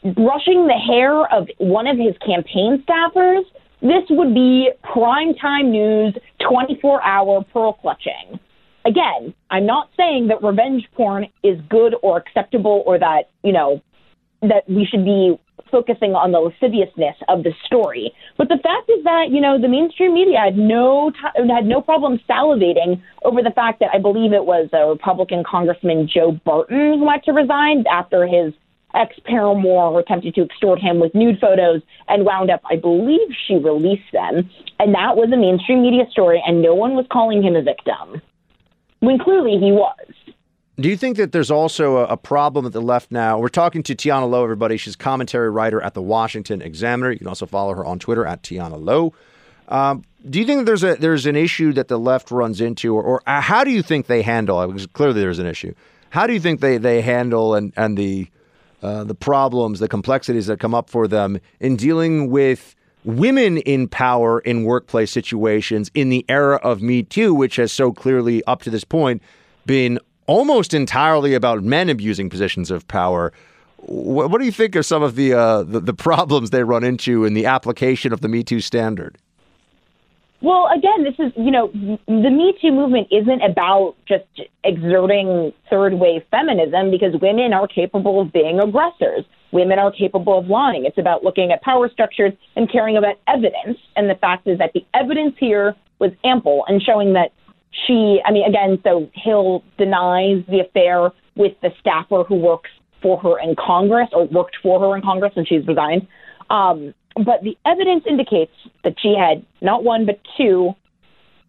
brushing the hair of one of his campaign staffers, this would be prime time news, 24 hour pearl clutching. Again, I'm not saying that revenge porn is good or acceptable or that, you know, that we should be focusing on the lasciviousness of the story. But the fact is that you know the mainstream media had no t- had no problem salivating over the fact that I believe it was a Republican Congressman Joe Barton who had to resign after his ex paramour attempted to extort him with nude photos and wound up, I believe, she released them, and that was a mainstream media story, and no one was calling him a victim. when clearly he was. Do you think that there's also a, problem at the left now? We're talking to Tiana Lowe, everybody. She's commentary writer at the Washington Examiner. You can also follow her on Twitter at Tiana Lowe. Um, do you think there's a there's an issue that the left runs into, or, or uh, how do you think they handle? Because clearly there's an issue. How do you think they, they handle and and the uh, the problems, the complexities that come up for them in dealing with women in power in workplace situations in the era of Me Too, which has so clearly up to this point been almost entirely about men abusing positions of power. What, what do you think are some of the, uh, the the problems they run into in the application of the Me Too standard? Well, again, this is, you know, the Me Too movement isn't about just exerting third wave feminism because women are capable of being aggressors. Women are capable of lying. It's about looking at power structures and caring about evidence. And the fact is that the evidence here was ample and showing that she, I mean, again, so Hill denies the affair with the staffer who works for her in Congress or worked for her in Congress and she's resigned. Um, but the evidence indicates that she had not one but two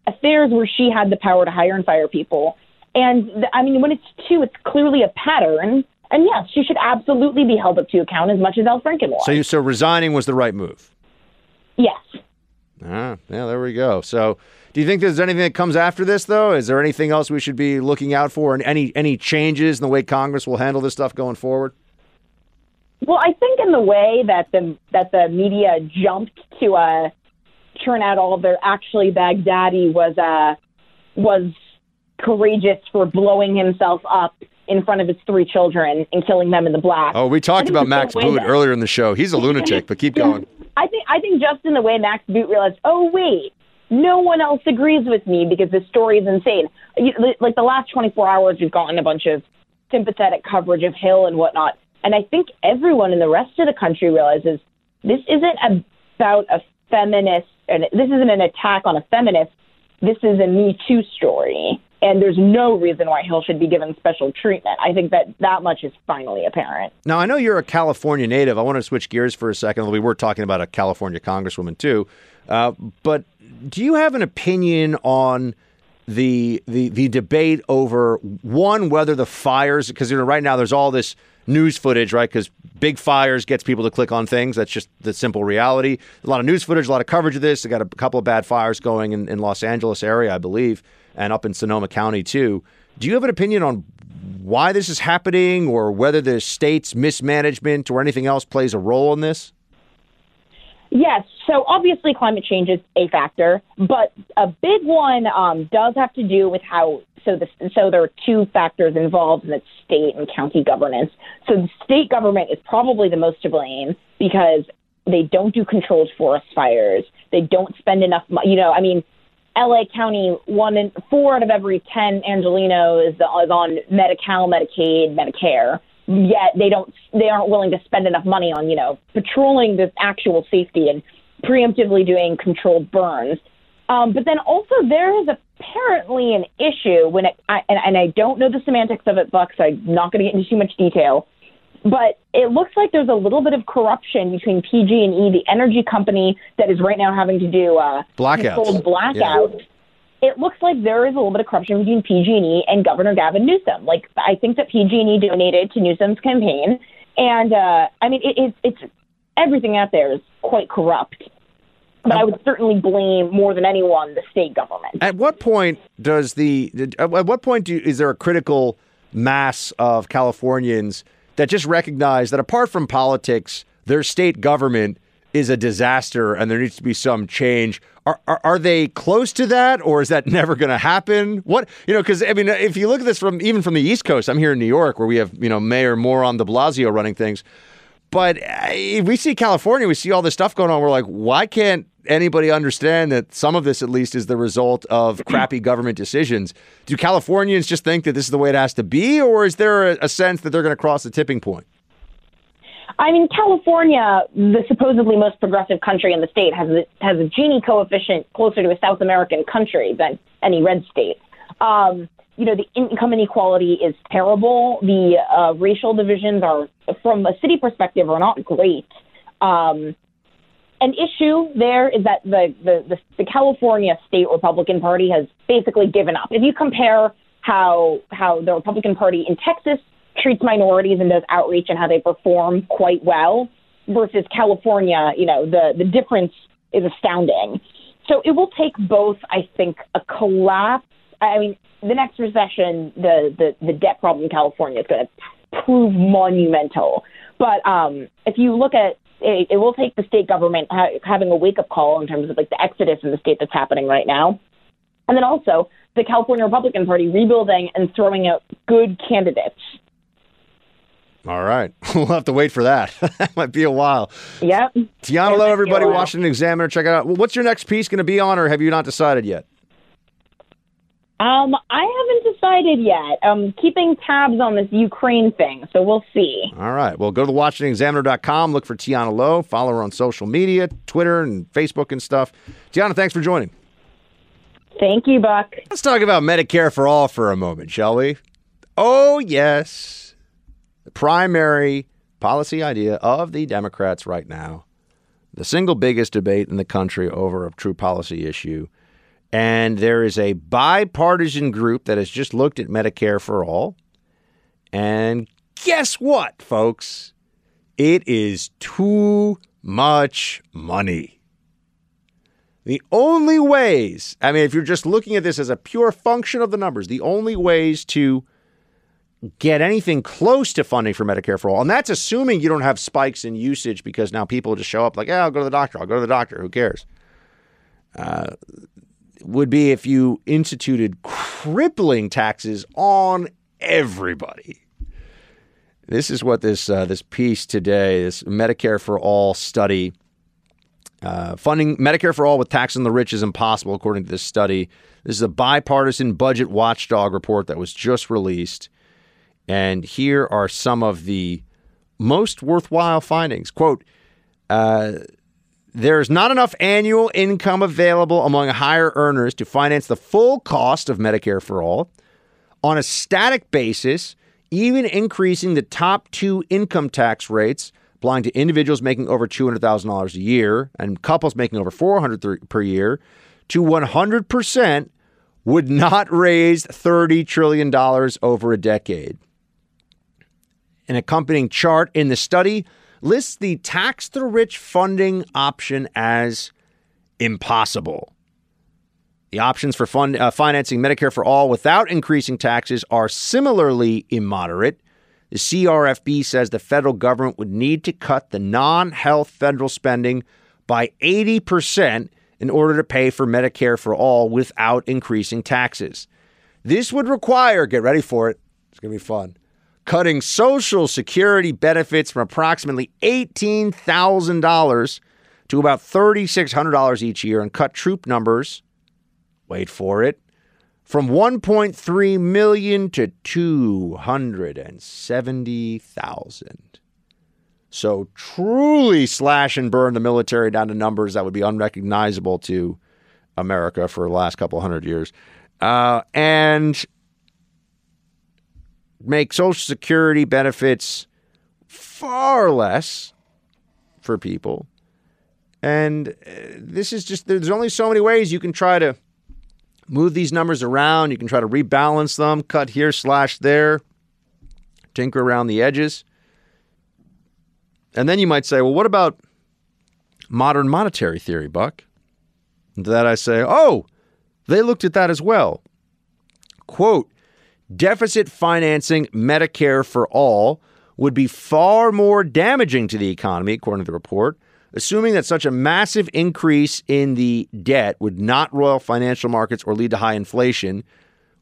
affairs where she had the power to hire and fire people. And the, I mean, when it's two, it's clearly a pattern. And yes, she should absolutely be held up to account as much as Al Franken was. So, so resigning was the right move. Yes. Ah, yeah, there we go. So, do you think there's anything that comes after this, though? Is there anything else we should be looking out for, and any any changes in the way Congress will handle this stuff going forward? Well, I think in the way that the that the media jumped to uh, turn out all of their actually Baghdadi was uh, was courageous for blowing himself up in front of his three children and killing them in the blast. Oh, we talked about Max Boot earlier in the show. He's a lunatic, but keep *laughs* going. I think I think just in the way Max Boot realized, oh wait, no one else agrees with me because this story is insane. Like the last 24 hours, we've gotten a bunch of sympathetic coverage of Hill and whatnot. And I think everyone in the rest of the country realizes this isn't about a feminist, and this isn't an attack on a feminist. This is a Me Too story. And there's no reason why Hill should be given special treatment. I think that that much is finally apparent. Now, I know you're a California native. I want to switch gears for a second. We were talking about a California congresswoman, too. Uh, but do you have an opinion on the the the debate over one whether the fires because you know right now there's all this news footage, right? Because big fires gets people to click on things. That's just the simple reality. A lot of news footage, a lot of coverage of this. They got a couple of bad fires going in, in Los Angeles area, I believe, and up in Sonoma County too. Do you have an opinion on why this is happening, or whether the state's mismanagement or anything else plays a role in this? Yes. So obviously, climate change is a factor, but a big one um, does have to do with how. So the, so there are two factors involved in the state and county governance. So the state government is probably the most to blame because they don't do controlled forest fires. They don't spend enough money. You know, I mean, LA County, one in four out of every ten Angelenos is, is on Medi-Cal, Medicaid, Medicare yet they don't they aren't willing to spend enough money on you know patrolling the actual safety and preemptively doing controlled burns. Um, but then also there is apparently an issue when it I, and, and I don't know the semantics of it, Buck. So I'm not going to get into too much detail. But it looks like there's a little bit of corruption between PG&E, the energy company that is right now having to do uh, blackouts. blackouts. Yeah it looks like there is a little bit of corruption between PG&E and Governor Gavin Newsom. Like I think that PG&E donated to Newsom's campaign, and uh, I mean it, it, it's everything out there is quite corrupt. But I would certainly blame more than anyone the state government. At what point does the at what point do, is there a critical mass of Californians that just recognize that apart from politics, their state government is a disaster and there needs to be some change. Are, are, are they close to that or is that *laughs* never going to happen? What, you know, because I mean, if you look at this from even from the East Coast, I'm here in New York where we have, you know, Mayor Moron de Blasio running things. But uh, we see California, we see all this stuff going on. We're like, why can't anybody understand that some of this, at least, is the result of *clears throat* crappy government decisions? Do Californians just think that this is the way it has to be, or is there a, a sense that they're going to cross the tipping point? I mean, California, the supposedly most progressive country in the state, has a, has a Gini coefficient closer to a South American country than any red state. Um, you know, the income inequality is terrible. The uh, racial divisions are, from a city perspective, are not great. Um, an issue there is that the, the, the, the California state Republican Party has basically given up. If you compare how how the Republican Party in Texas treats minorities and does outreach and how they perform quite well versus California, you know, the the difference is astounding. So it will take both, I think, a collapse. I mean, the next recession, the the, the debt problem in California is going to prove monumental. But um, if you look at it, it will take the state government ha- having a wake up call in terms of like the exodus in the state that's happening right now, and then also the California Republican Party rebuilding and throwing out good candidates. All right. *laughs* We'll have to wait for that. *laughs* that might be a while. Yep. Tiana Lowe, everybody, Washington Examiner. Check it out. What's your next piece going to be on, or have you not decided yet? Um, I haven't decided yet. I'm keeping tabs on this Ukraine thing, so we'll see. All right. Well, go to the WashingtonExaminer.com. Look for Tiana Lowe. Follow her on social media, Twitter and Facebook and stuff. Tiana, thanks for joining. Thank you, Buck. Let's talk about Medicare for all for a moment, shall we? Oh, yes. Primary policy idea of the Democrats right now, the single biggest debate in the country over a true policy issue. And there is a bipartisan group that has just looked at Medicare for all. And guess what, folks? It is too much money. The only ways, I mean, if you're just looking at this as a pure function of the numbers, the only ways to get anything close to funding for Medicare for all, and that's assuming you don't have spikes in usage because now people just show up like, yeah, I'll go to the doctor, I'll go to the doctor, who cares? Uh, would be if you instituted crippling taxes on everybody. This is what this uh, this piece today, this Medicare for all study uh, funding Medicare for all with tax on the rich is impossible, according to this study. This is a bipartisan budget watchdog report that was just released. And here are some of the most worthwhile findings. Quote, uh, there's not enough annual income available among higher earners to finance the full cost of Medicare for all. On a static basis, even increasing the top two income tax rates applying to individuals making over $200,000 a year and couples making over 400 per year to 100% would not raise $30 trillion over a decade. An accompanying chart in the study lists the tax the rich funding option as impossible. The options for fund, uh, financing Medicare for all without increasing taxes are similarly immoderate. The CRFB says the federal government would need to cut the non health federal spending by 80% in order to pay for Medicare for all without increasing taxes. This would require, get ready for it, it's going to be fun, cutting Social Security benefits from approximately $18,000 to about $3,600 each year and cut troop numbers, wait for it, from 1.3 million to 270,000. So truly slash and burn the military down to numbers that would be unrecognizable to America for the last couple hundred years. Uh, and make Social Security benefits far less for people. And uh, this is just, there's only so many ways you can try to move these numbers around. You can try to rebalance them, cut here, slash there, tinker around the edges. And then you might say, well, what about modern monetary theory, Buck? And to that I say, oh, they looked at that as well. Quote, deficit financing Medicare for all would be far more damaging to the economy, according to the report, assuming that such a massive increase in the debt would not roil financial markets or lead to high inflation.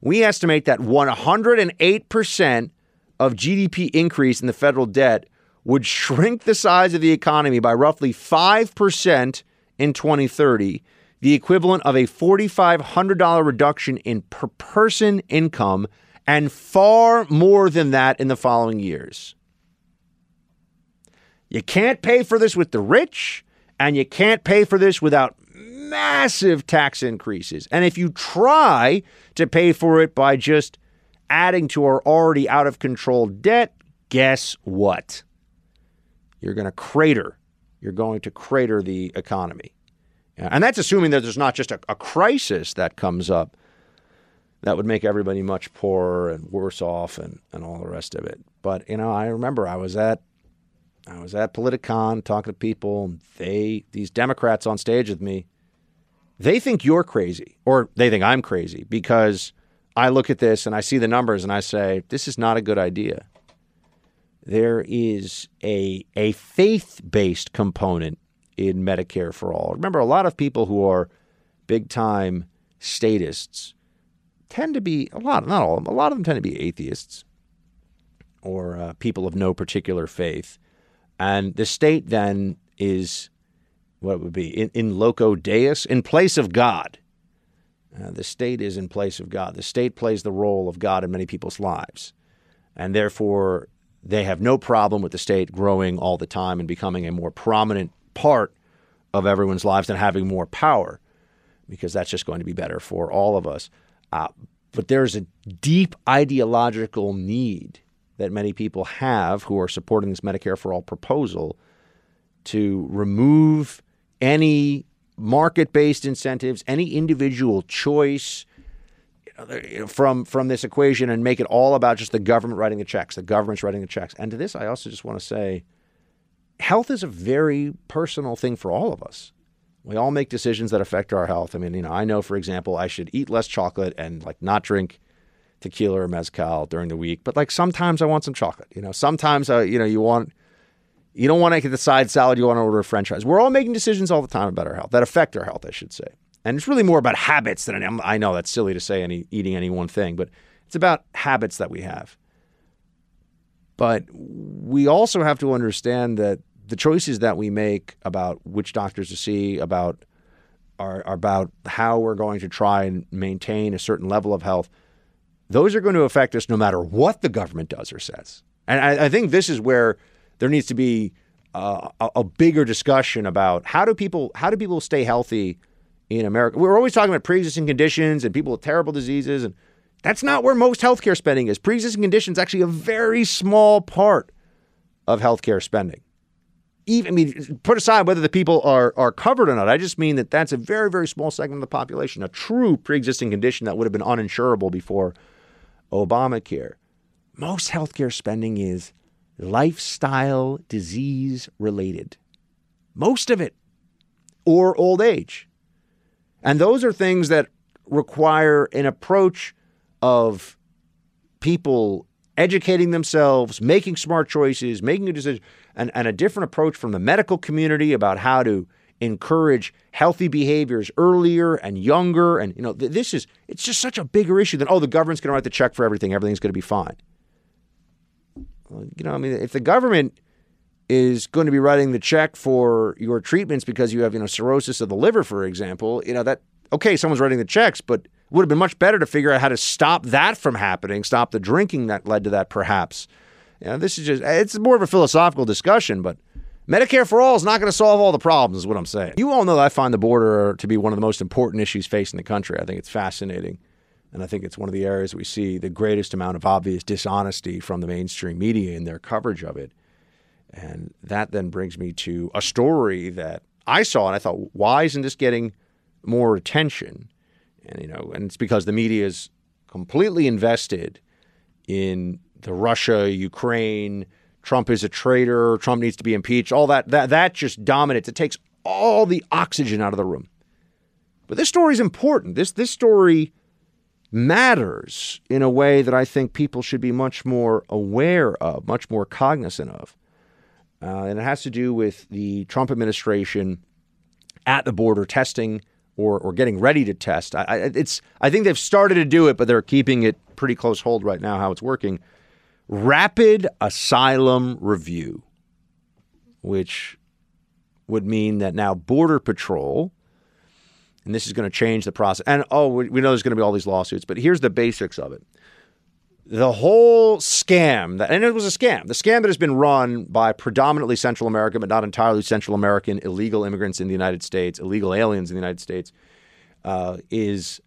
We estimate that 108% of GDP increase in the federal debt would shrink the size of the economy by roughly 5% in 2030, the equivalent of a $4,500 reduction in per person income, and far more than that in the following years. You can't pay for this with the rich, and you can't pay for this without massive tax increases. And if you try to pay for it by just adding to our already out of control debt, guess what? You're going to crater. You're going to crater the economy. And that's assuming that there's not just a, a crisis that comes up. That would make everybody much poorer and worse off and, and all the rest of it. But you know, I remember I was at I was at Politicon talking to people. And they these Democrats on stage with me, they think you're crazy, or they think I'm crazy because I look at this and I see the numbers and I say this is not a good idea. There is a a faith based component in Medicare for all. Remember, a lot of people who are big time statists tend to be a lot, not all of them, a lot of them tend to be atheists or uh, people of no particular faith. And the state then is what would be in, in loco deus, in place of God. Uh, the state is in place of God. The state plays the role of God in many people's lives. And therefore, they have no problem with the state growing all the time and becoming a more prominent part of everyone's lives and having more power because that's just going to be better for all of us. Uh, but there's a deep ideological need that many people have who are supporting this Medicare for All proposal to remove any market based incentives, any individual choice from from this equation and make it all about just the government writing the checks, the government's writing the checks. And to this, I also just want to say health is a very personal thing for all of us. We all make decisions that affect our health. I mean, you know, I know, for example, I should eat less chocolate and like not drink tequila or mezcal during the week. But like sometimes I want some chocolate. You know, sometimes uh, you know you want you don't want to get the side salad. You want to order a French fries. We're all making decisions all the time about our health that affect our health, I should say. And it's really more about habits than any, I know that's silly to say any eating any one thing, but it's about habits that we have. But we also have to understand that the choices that we make about which doctors to see, about are, about how we're going to try and maintain a certain level of health, those are going to affect us no matter what the government does or says. And I, I think this is where there needs to be uh, a, a bigger discussion about how do people how do people stay healthy in America. We're always talking about pre-existing conditions and people with terrible diseases, and that's not where most healthcare spending is. Pre-existing conditions actually a very small part of healthcare spending even I mean, put aside whether the people are are covered or not. I just mean that that's a very very small segment of the population, a true pre-existing condition that would have been uninsurable before Obamacare. Most healthcare spending is lifestyle disease related. Most of it, or old age, and those are things that require an approach of people educating themselves, making smart choices, making a decision and, and a different approach from the medical community about how to encourage healthy behaviors earlier and younger. And, you know, th- this is, it's just such a bigger issue than, oh, the government's going to write the check for everything, everything's going to be fine. Well, you know, I mean, if the government is going to be writing the check for your treatments because you have, you know, cirrhosis of the liver, for example, you know, that, okay, someone's writing the checks, but it would have been much better to figure out how to stop that from happening, stop the drinking that led to that, perhaps. You know, this is just, it's more of a philosophical discussion, but Medicare for all is not going to solve all the problems, is what I'm saying. You all know that I find the border to be one of the most important issues facing the country. I think it's fascinating. And I think it's one of the areas we see the greatest amount of obvious dishonesty from the mainstream media in their coverage of it. And that then brings me to a story that I saw and I thought, why isn't this getting more attention? And you know, and it's because the media is completely invested in the Russia, Ukraine, Trump is a traitor, Trump needs to be impeached, all that that that just dominates. It takes all the oxygen out of the room. But this story is important. This this story matters in a way that I think people should be much more aware of, much more cognizant of. Uh, and it has to do with the Trump administration at the border testing or, or getting ready to test. I, I, it's I think they've started to do it, but they're keeping it pretty close hold right now. How it's working rapid asylum review, which would mean that now Border Patrol, and this is going to change the process. And oh, we know there's going to be all these lawsuits, but here's the basics of it. The whole scam, that, and it was a scam, the scam that has been run by predominantly Central American, but not entirely Central American, illegal immigrants in the United States, illegal aliens in the United States, uh, is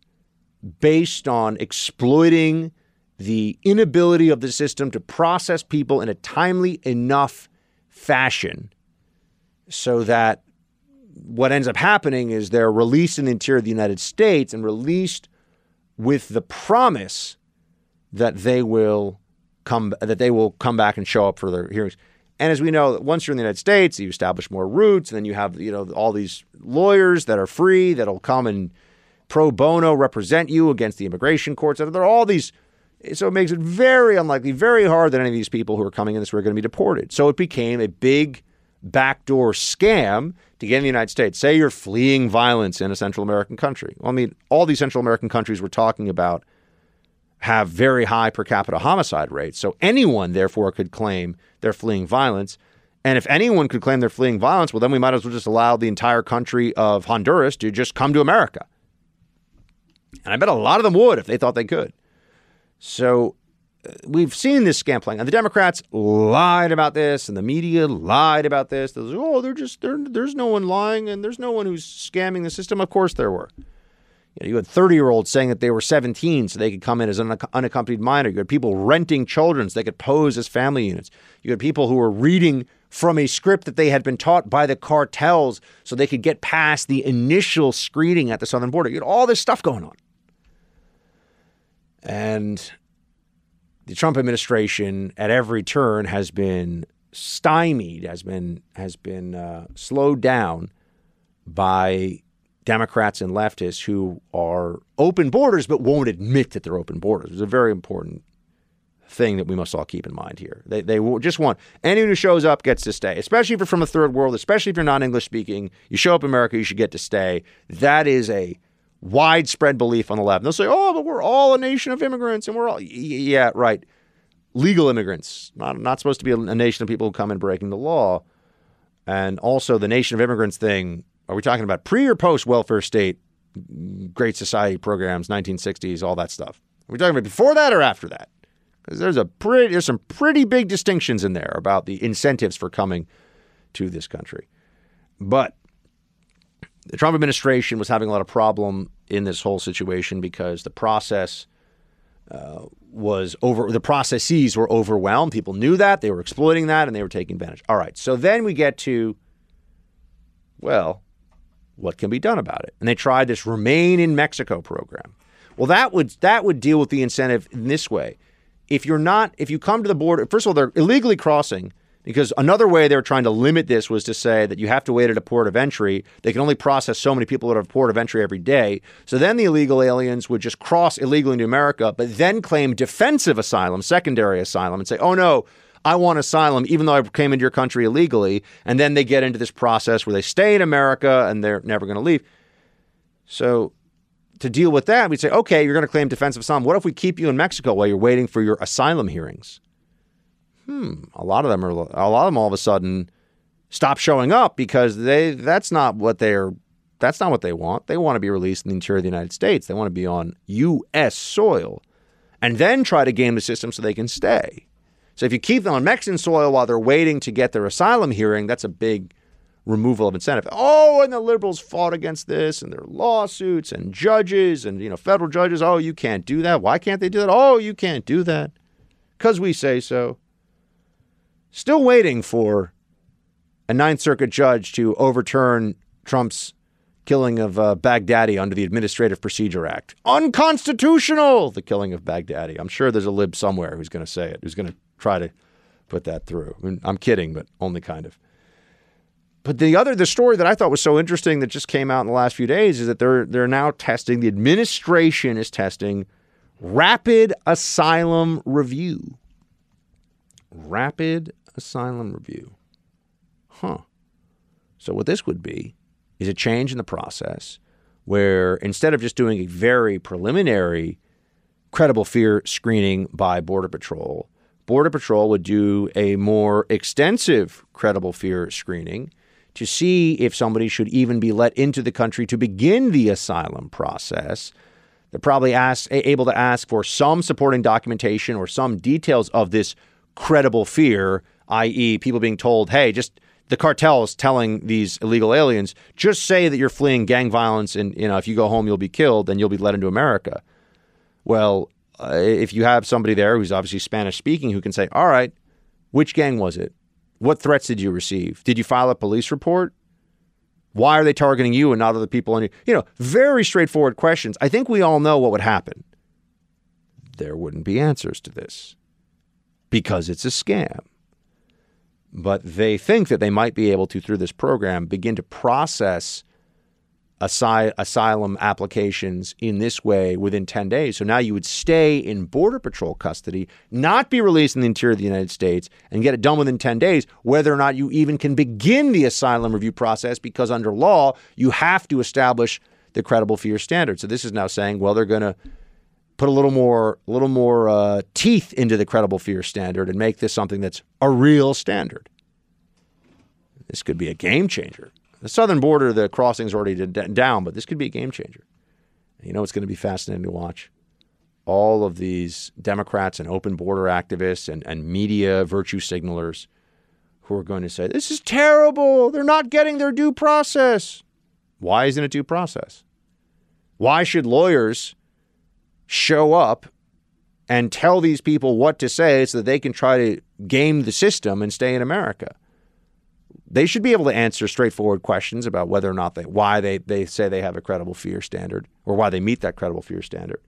based on exploiting the inability of the system to process people in a timely enough fashion so that what ends up happening is they're released in the interior of the United States and released with the promise that they will come that they will come back and show up for their hearings. And as we know, once you're in the United States, you establish more roots, and then you have you know all these lawyers that are free that'll come and pro bono represent you against the immigration courts. There are all these, so it makes it very unlikely, very hard that any of these people who are coming in this way are going to be deported. So it became a big backdoor scam to get in the United States. Say you're fleeing violence in a Central American country. Well, I mean, all these Central American countries we're talking about have very high per capita homicide rates. So anyone, therefore, could claim they're fleeing violence. And if anyone could claim they're fleeing violence, well, then we might as well just allow the entire country of Honduras to just come to America. And I bet a lot of them would if they thought they could. So uh, we've seen this scam playing. And the Democrats lied about this, and the media lied about this. They're like, oh, they're just they're, there's no one lying, and there's no one who's scamming the system. Of course, there were. You, know, you had 30 year olds saying that they were 17 so they could come in as an unaccompanied minor. You had people renting children so they could pose as family units. You had people who were reading from a script that they had been taught by the cartels so they could get past the initial screening at the southern border. You had all this stuff going on. And the Trump administration at every turn has been stymied, has been has been uh, slowed down by Democrats and leftists who are open borders but won't admit that they're open borders. It's a very important thing that we must all keep in mind here. They, they just want anyone who shows up gets to stay, especially if you're from a third world, especially if you're non English speaking. You show up in America, you should get to stay. That is a widespread belief on the left. They'll say, oh, but we're all a nation of immigrants and we're all, yeah, right. Legal immigrants, not, not supposed to be a, a nation of people who come in breaking the law. And also the nation of immigrants thing are we talking about pre or post welfare state, Great Society programs, 1960s, all that stuff? Are we talking about before that or after that? Because there's a pretty, there's some pretty big distinctions in there about the incentives for coming to this country. But the Trump administration was having a lot of problem in this whole situation because the process uh, was over. The processes were overwhelmed. People knew that they were exploiting that, and they were taking advantage. All right, so then we get to well, what can be done about it? And they tried this Remain in Mexico program. Well, that would that would deal with the incentive in this way. If you're not, if you come to the border, first of all, they're illegally crossing because another way they were trying to limit this was to say that you have to wait at a port of entry. They can only process so many people at a port of entry every day. So then the illegal aliens would just cross illegally into America, but then claim defensive asylum, secondary asylum, and say, oh no, I want asylum, even though I came into your country illegally. And then they get into this process where they stay in America and they're never going to leave. So to deal with that, we'd say, okay, you're going to claim defensive asylum. What if we keep you in Mexico while you're waiting for your asylum hearings? Hmm. A lot of them are. A lot of them all of a sudden stop showing up because they. That's not what they're. That's not what they want. They want to be released in the interior of the United States. They want to be on U.S. soil, and then try to game the system so they can stay. So if you keep them on Mexican soil while they're waiting to get their asylum hearing, that's a big removal of incentive. Oh, and the liberals fought against this and their lawsuits and judges and you know federal judges, oh, you can't do that. Why can't they do that? Oh, you can't do that. Cuz we say so. Still waiting for a Ninth Circuit judge to overturn Trump's killing of uh, Baghdadi under the Administrative Procedure Act. Unconstitutional, the killing of Baghdadi. I'm sure there's a lib somewhere who's going to say it, who's going to try to put that through. I mean, I'm kidding, but only kind of. But the other the story that I thought was so interesting that just came out in the last few days is that they're they're now testing the administration is testing rapid asylum review. Rapid asylum review. Huh. So what this would be is a change in the process where instead of just doing a very preliminary credible fear screening by Border Patrol, Border Patrol would do a more extensive credible fear screening to see if somebody should even be let into the country to begin the asylum process. They're probably ask, able to ask for some supporting documentation or some details of this credible fear, i.e., people being told, hey, just the cartels telling these illegal aliens, just say that you're fleeing gang violence and you know if you go home you'll be killed and you'll be let into America. Well, uh, if you have somebody there who's obviously Spanish speaking who can say, "All right, which gang was it? What threats did you receive? Did you file a police report? Why are they targeting you and not other people? You? you know, very straightforward questions. I think we all know what would happen. There wouldn't be answers to this because it's a scam. But they think that they might be able to, through this program, begin to process asy- asylum applications in this way within 10 days. So now you would stay in Border Patrol custody, not be released in the interior of the United States, and get it done within 10 days, whether or not you even can begin the asylum review process, because under law, you have to establish the credible fear standard. So this is now saying, well, they're going to put a little more, a little more uh, teeth into the credible fear standard and make this something that's a real standard. This could be a game changer. The southern border, the crossing's already down, but this could be a game changer. You know, it's going to be fascinating to watch all of these Democrats and open border activists and, and media virtue signalers who are going to say, This is terrible. They're not getting their due process. Why isn't it due process? Why should lawyers show up and tell these people what to say so that they can try to game the system and stay in America? They should be able to answer straightforward questions about whether or not they why they, they say they have a credible fear standard or why they meet that credible fear standard.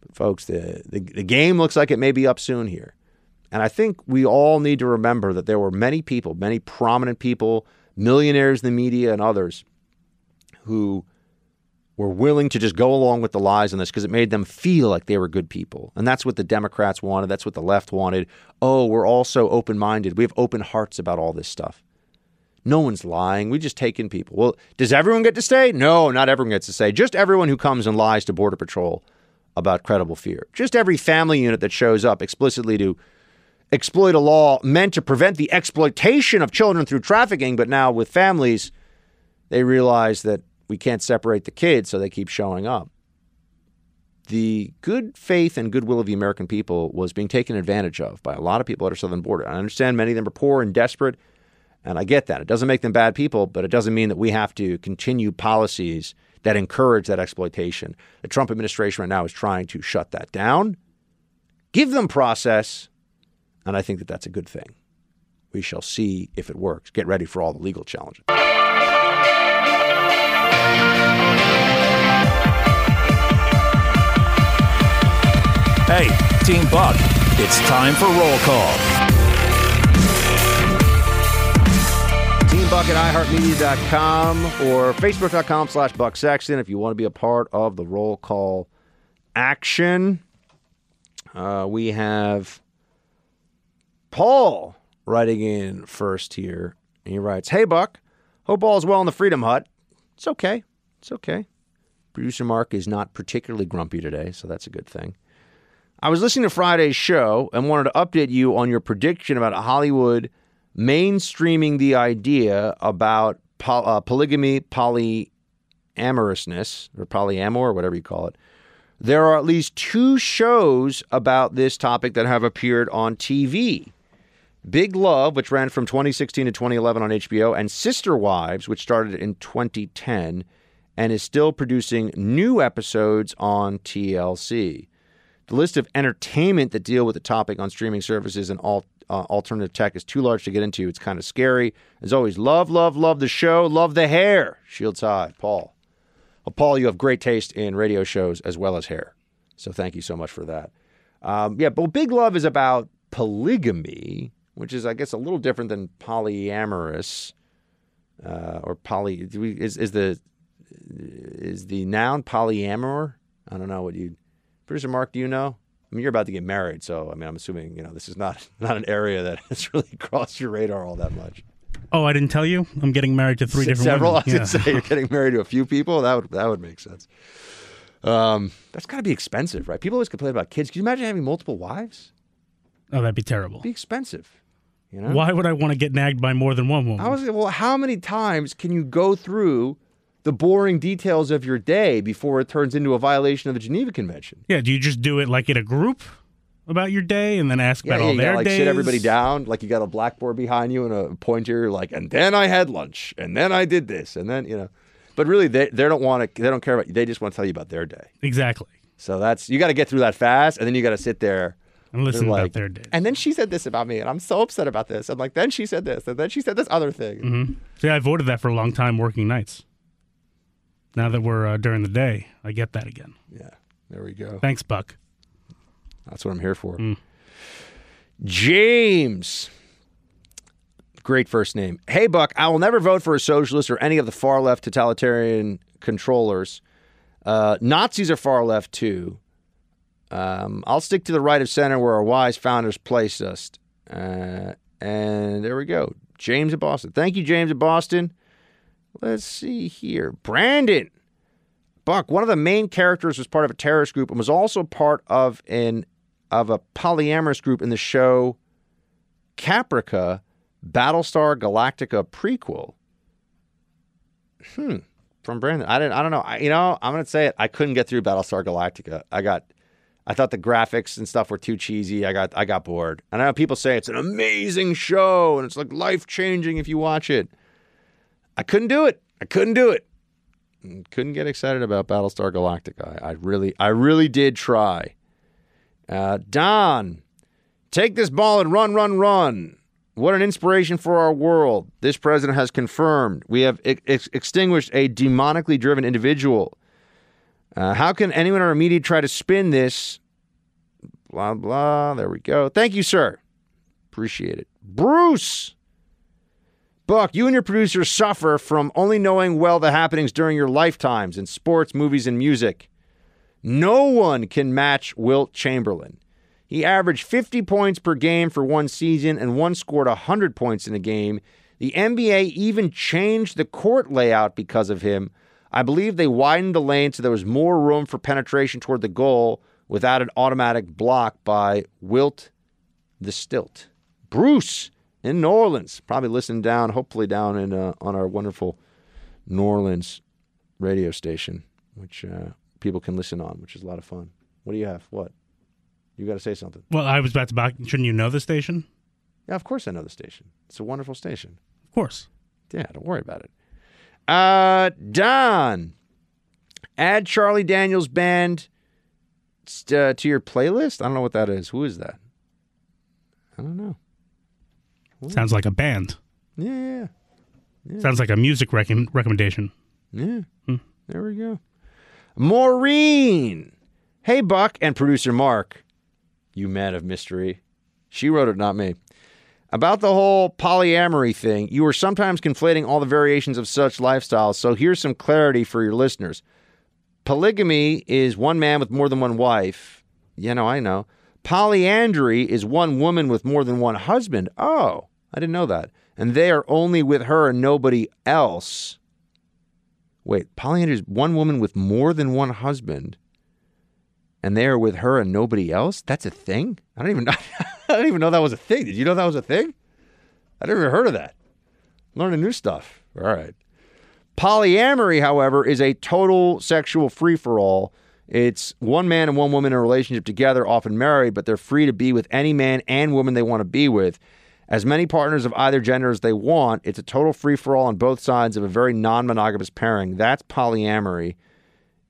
But folks, the, the, the game looks like it may be up soon here. And I think we all need to remember that there were many people, many prominent people, millionaires in the media and others who were willing to just go along with the lies on this because it made them feel like they were good people. And that's what the Democrats wanted. That's what the left wanted. Oh, we're all so open minded. We have open hearts about all this stuff. No one's lying. We just take in people. Well, does everyone get to stay? No, not everyone gets to stay. Just everyone who comes and lies to Border Patrol about credible fear. Just every family unit that shows up explicitly to exploit a law meant to prevent the exploitation of children through trafficking, but now with families, they realize that we can't separate the kids, so they keep showing up. The good faith and goodwill of the American people was being taken advantage of by a lot of people at our southern border. I understand many of them are poor and desperate, and I get that. It doesn't make them bad people, but it doesn't mean that we have to continue policies that encourage that exploitation. The Trump administration right now is trying to shut that down, give them process, and I think that that's a good thing. We shall see if it works. Get ready for all the legal challenges. Hey, Team Buck, it's time for roll call. Team Buck at iHeartMedia.com or Facebook.com slash Buck Sexton if you want to be a part of the roll call action. Uh, we have Paul writing in first here. He writes, Hey, Buck. Hope all is well in the Freedom Hut. It's okay. It's okay. Producer Mark is not particularly grumpy today, so that's a good thing. I was listening to Friday's show and wanted to update you on your prediction about Hollywood mainstreaming the idea about poly- uh, polygamy, polyamorousness, or polyamor, or whatever you call it. There are at least two shows about this topic that have appeared on TV. Big Love, which ran from 2016 to 2011 on HBO, and Sister Wives, which started in 2010 and is still producing new episodes on TLC. The list of entertainment that deal with the topic on streaming services and all uh, alternative tech is too large to get into. It's kind of scary. As always, love, love, love the show. Love the hair. Shields high, Paul. Well, Paul, you have great taste in radio shows as well as hair. So thank you so much for that. Um, yeah, but Big Love is about polygamy, which is, I guess, a little different than polyamorous uh, or poly. Do we, is is the is the noun polyamor? I don't know what you. Producer Mark, do you know? I mean, you're about to get married, so I mean, I'm assuming you know this is not *laughs* not an area that has really *laughs* crossed your radar all that much. Oh, I didn't tell you. I'm getting married to three different Several. women. *laughs* I gonna say you're getting married to a few people. That would that would make sense. Um, that's got to be expensive, right? People always complain about kids. Can you imagine having multiple wives? Oh, that'd be terrible. It'd be expensive. You know? Why would I want to get nagged by more than one woman? I was well. How many times can you go through the boring details of your day before it turns into a violation of the Geneva Convention? yeah, do you just do it like in a group about your day and then ask Yeah, about yeah, all you their gotta, like days? sit everybody down, like you got a blackboard behind you and a pointer, like, and then I had lunch, and then I did this, and then you know. But really, they they don't want to. They don't care about. you. They just want to tell you about their day. Exactly. So that's you got to get through that fast, and then you got to sit there And listen like, their days. And then she said this about me, and I'm so upset about this. And like, then she said this, and then she said this other thing. hmm See, I avoided that for a long time working nights. Now that we're uh, during the day, I get that again. Yeah, there we go. Thanks, Buck. That's what I'm here for. Mm. James. Great first name. Hey, Buck, I will never vote for a socialist or any of the far left totalitarian controllers. Uh, Nazis are far left too. Um, I'll stick to the right of center where our wise founders placed us. Uh, and there we go. James of Boston. Thank you, James of Boston. Let's see here. Brandon. Buck, one of the main characters was part of a terrorist group and was also part of an of a polyamorous group in the show Caprica Battlestar Galactica prequel. Hmm. From Brandon. I didn't I don't know. I, you know, I'm gonna say it. I couldn't get through Battlestar Galactica. I got I thought the graphics and stuff were too cheesy. I got I got bored. And I know people say it's an amazing show and it's like life changing if you watch it. I couldn't do it. I couldn't do it. Couldn't get excited about Battlestar Galactica. I, I really, I really did try. Uh, Don, take this ball and run, run, run. What an inspiration for our world. This president has confirmed we have ex- extinguished a demonically driven individual. Uh, how can anyone in our media try to spin this? Blah, blah. There we go. Thank you, sir. Appreciate it. Bruce. Buck, you and your producers suffer from only knowing well the happenings during your lifetimes in sports, movies, and music. No one can match Wilt Chamberlain. He averaged 50 points per game for one season and one scored 100 points in a game. The NBA even changed the court layout because of him. I believe they widened the lane so there was more room for penetration toward the goal without an automatic block by Wilt the Stilt. Bruce in New Orleans, probably listening down, hopefully down in uh, on our wonderful New Orleans radio station, which uh, people can listen on, which is a lot of fun. What do you have? What? You got to say something. Well, I was about to back. Shouldn't you know the station? Yeah, of course I know the station. It's a wonderful station. Of course. Yeah, don't worry about it. Uh, Don, add Charlie Daniels Band uh, to your playlist. I don't know what that is. Who is that? I don't know. Sounds like a band. Yeah, yeah, yeah. Sounds like a music rec- recommendation. Yeah. Hmm. There we go. Maureen. Hey, Buck and producer Mark. You man of mystery. She wrote it, not me. About the whole polyamory thing, you are sometimes conflating all the variations of such lifestyles. So here's some clarity for your listeners. Polygamy is one man with more than one wife. You know, I know. Polyandry is one woman with more than one husband. Oh, I didn't know that. And they are only with her and nobody else. Wait, polyandry is one woman with more than one husband, and they are with her and nobody else. That's a thing. I don't even know. *laughs* I don't even know that was a thing. Did you know that was a thing? I never heard of that. Learning new stuff. All right. Polyamory, however, is a total sexual free for all. It's one man and one woman in a relationship together, often married, but they're free to be with any man and woman they want to be with. As many partners of either gender as they want, it's a total free for all on both sides of a very non monogamous pairing. That's polyamory.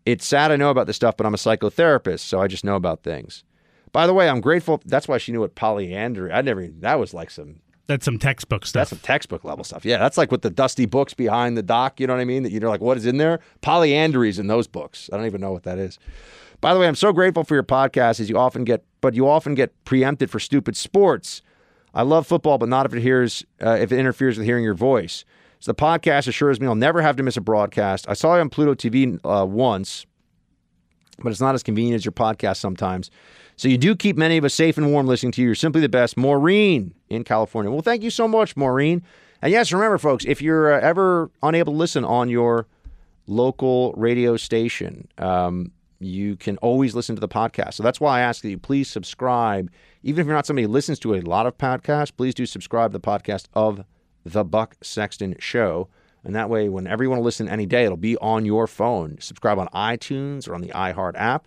It's sad I know about this stuff, but I'm a psychotherapist, so I just know about things. By the way, I'm grateful. That's why she knew what polyandry. I never. That was like some. That's some textbook stuff. That's some textbook level stuff. Yeah, that's like with the dusty books behind the dock. You know what I mean? That you're like, what is in there? Polyandries in those books. I don't even know what that is. By the way, I'm so grateful for your podcast, as you often get, but you often get preempted for stupid sports. I love football, but not if it hears uh, if it interferes with hearing your voice. So the podcast assures me I'll never have to miss a broadcast. I saw you on Pluto TV uh, once, but it's not as convenient as your podcast sometimes. So you do keep many of us safe and warm listening to you. You're simply the best. Maureen in California. Well, thank you so much, Maureen. And yes, remember, folks, if you're uh, ever unable to listen on your local radio station, um, you can always listen to the podcast. So that's why I ask that you please subscribe. Even if you're not somebody who listens to a lot of podcasts, please do subscribe to the podcast of The Buck Sexton Show. And that way, whenever you want to listen any day, it'll be on your phone. Subscribe on iTunes or on the iHeart app.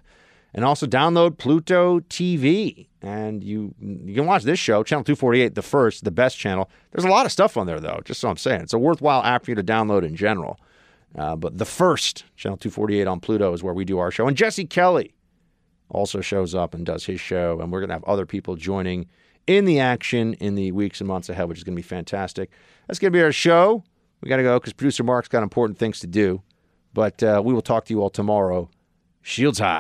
And also download Pluto TV. And you you can watch this show, Channel 248, the first, the best channel. There's a lot of stuff on there, though, just so I'm saying. It's a worthwhile app for you to download in general. Uh, but the first, Channel 248 on Pluto, is where we do our show. And Jesse Kelly also shows up and does his show. And we're going to have other people joining in the action in the weeks and months ahead, which is going to be fantastic. That's going to be our show. We got to go because producer Mark's got important things to do. But uh, we will talk to you all tomorrow. Shields high.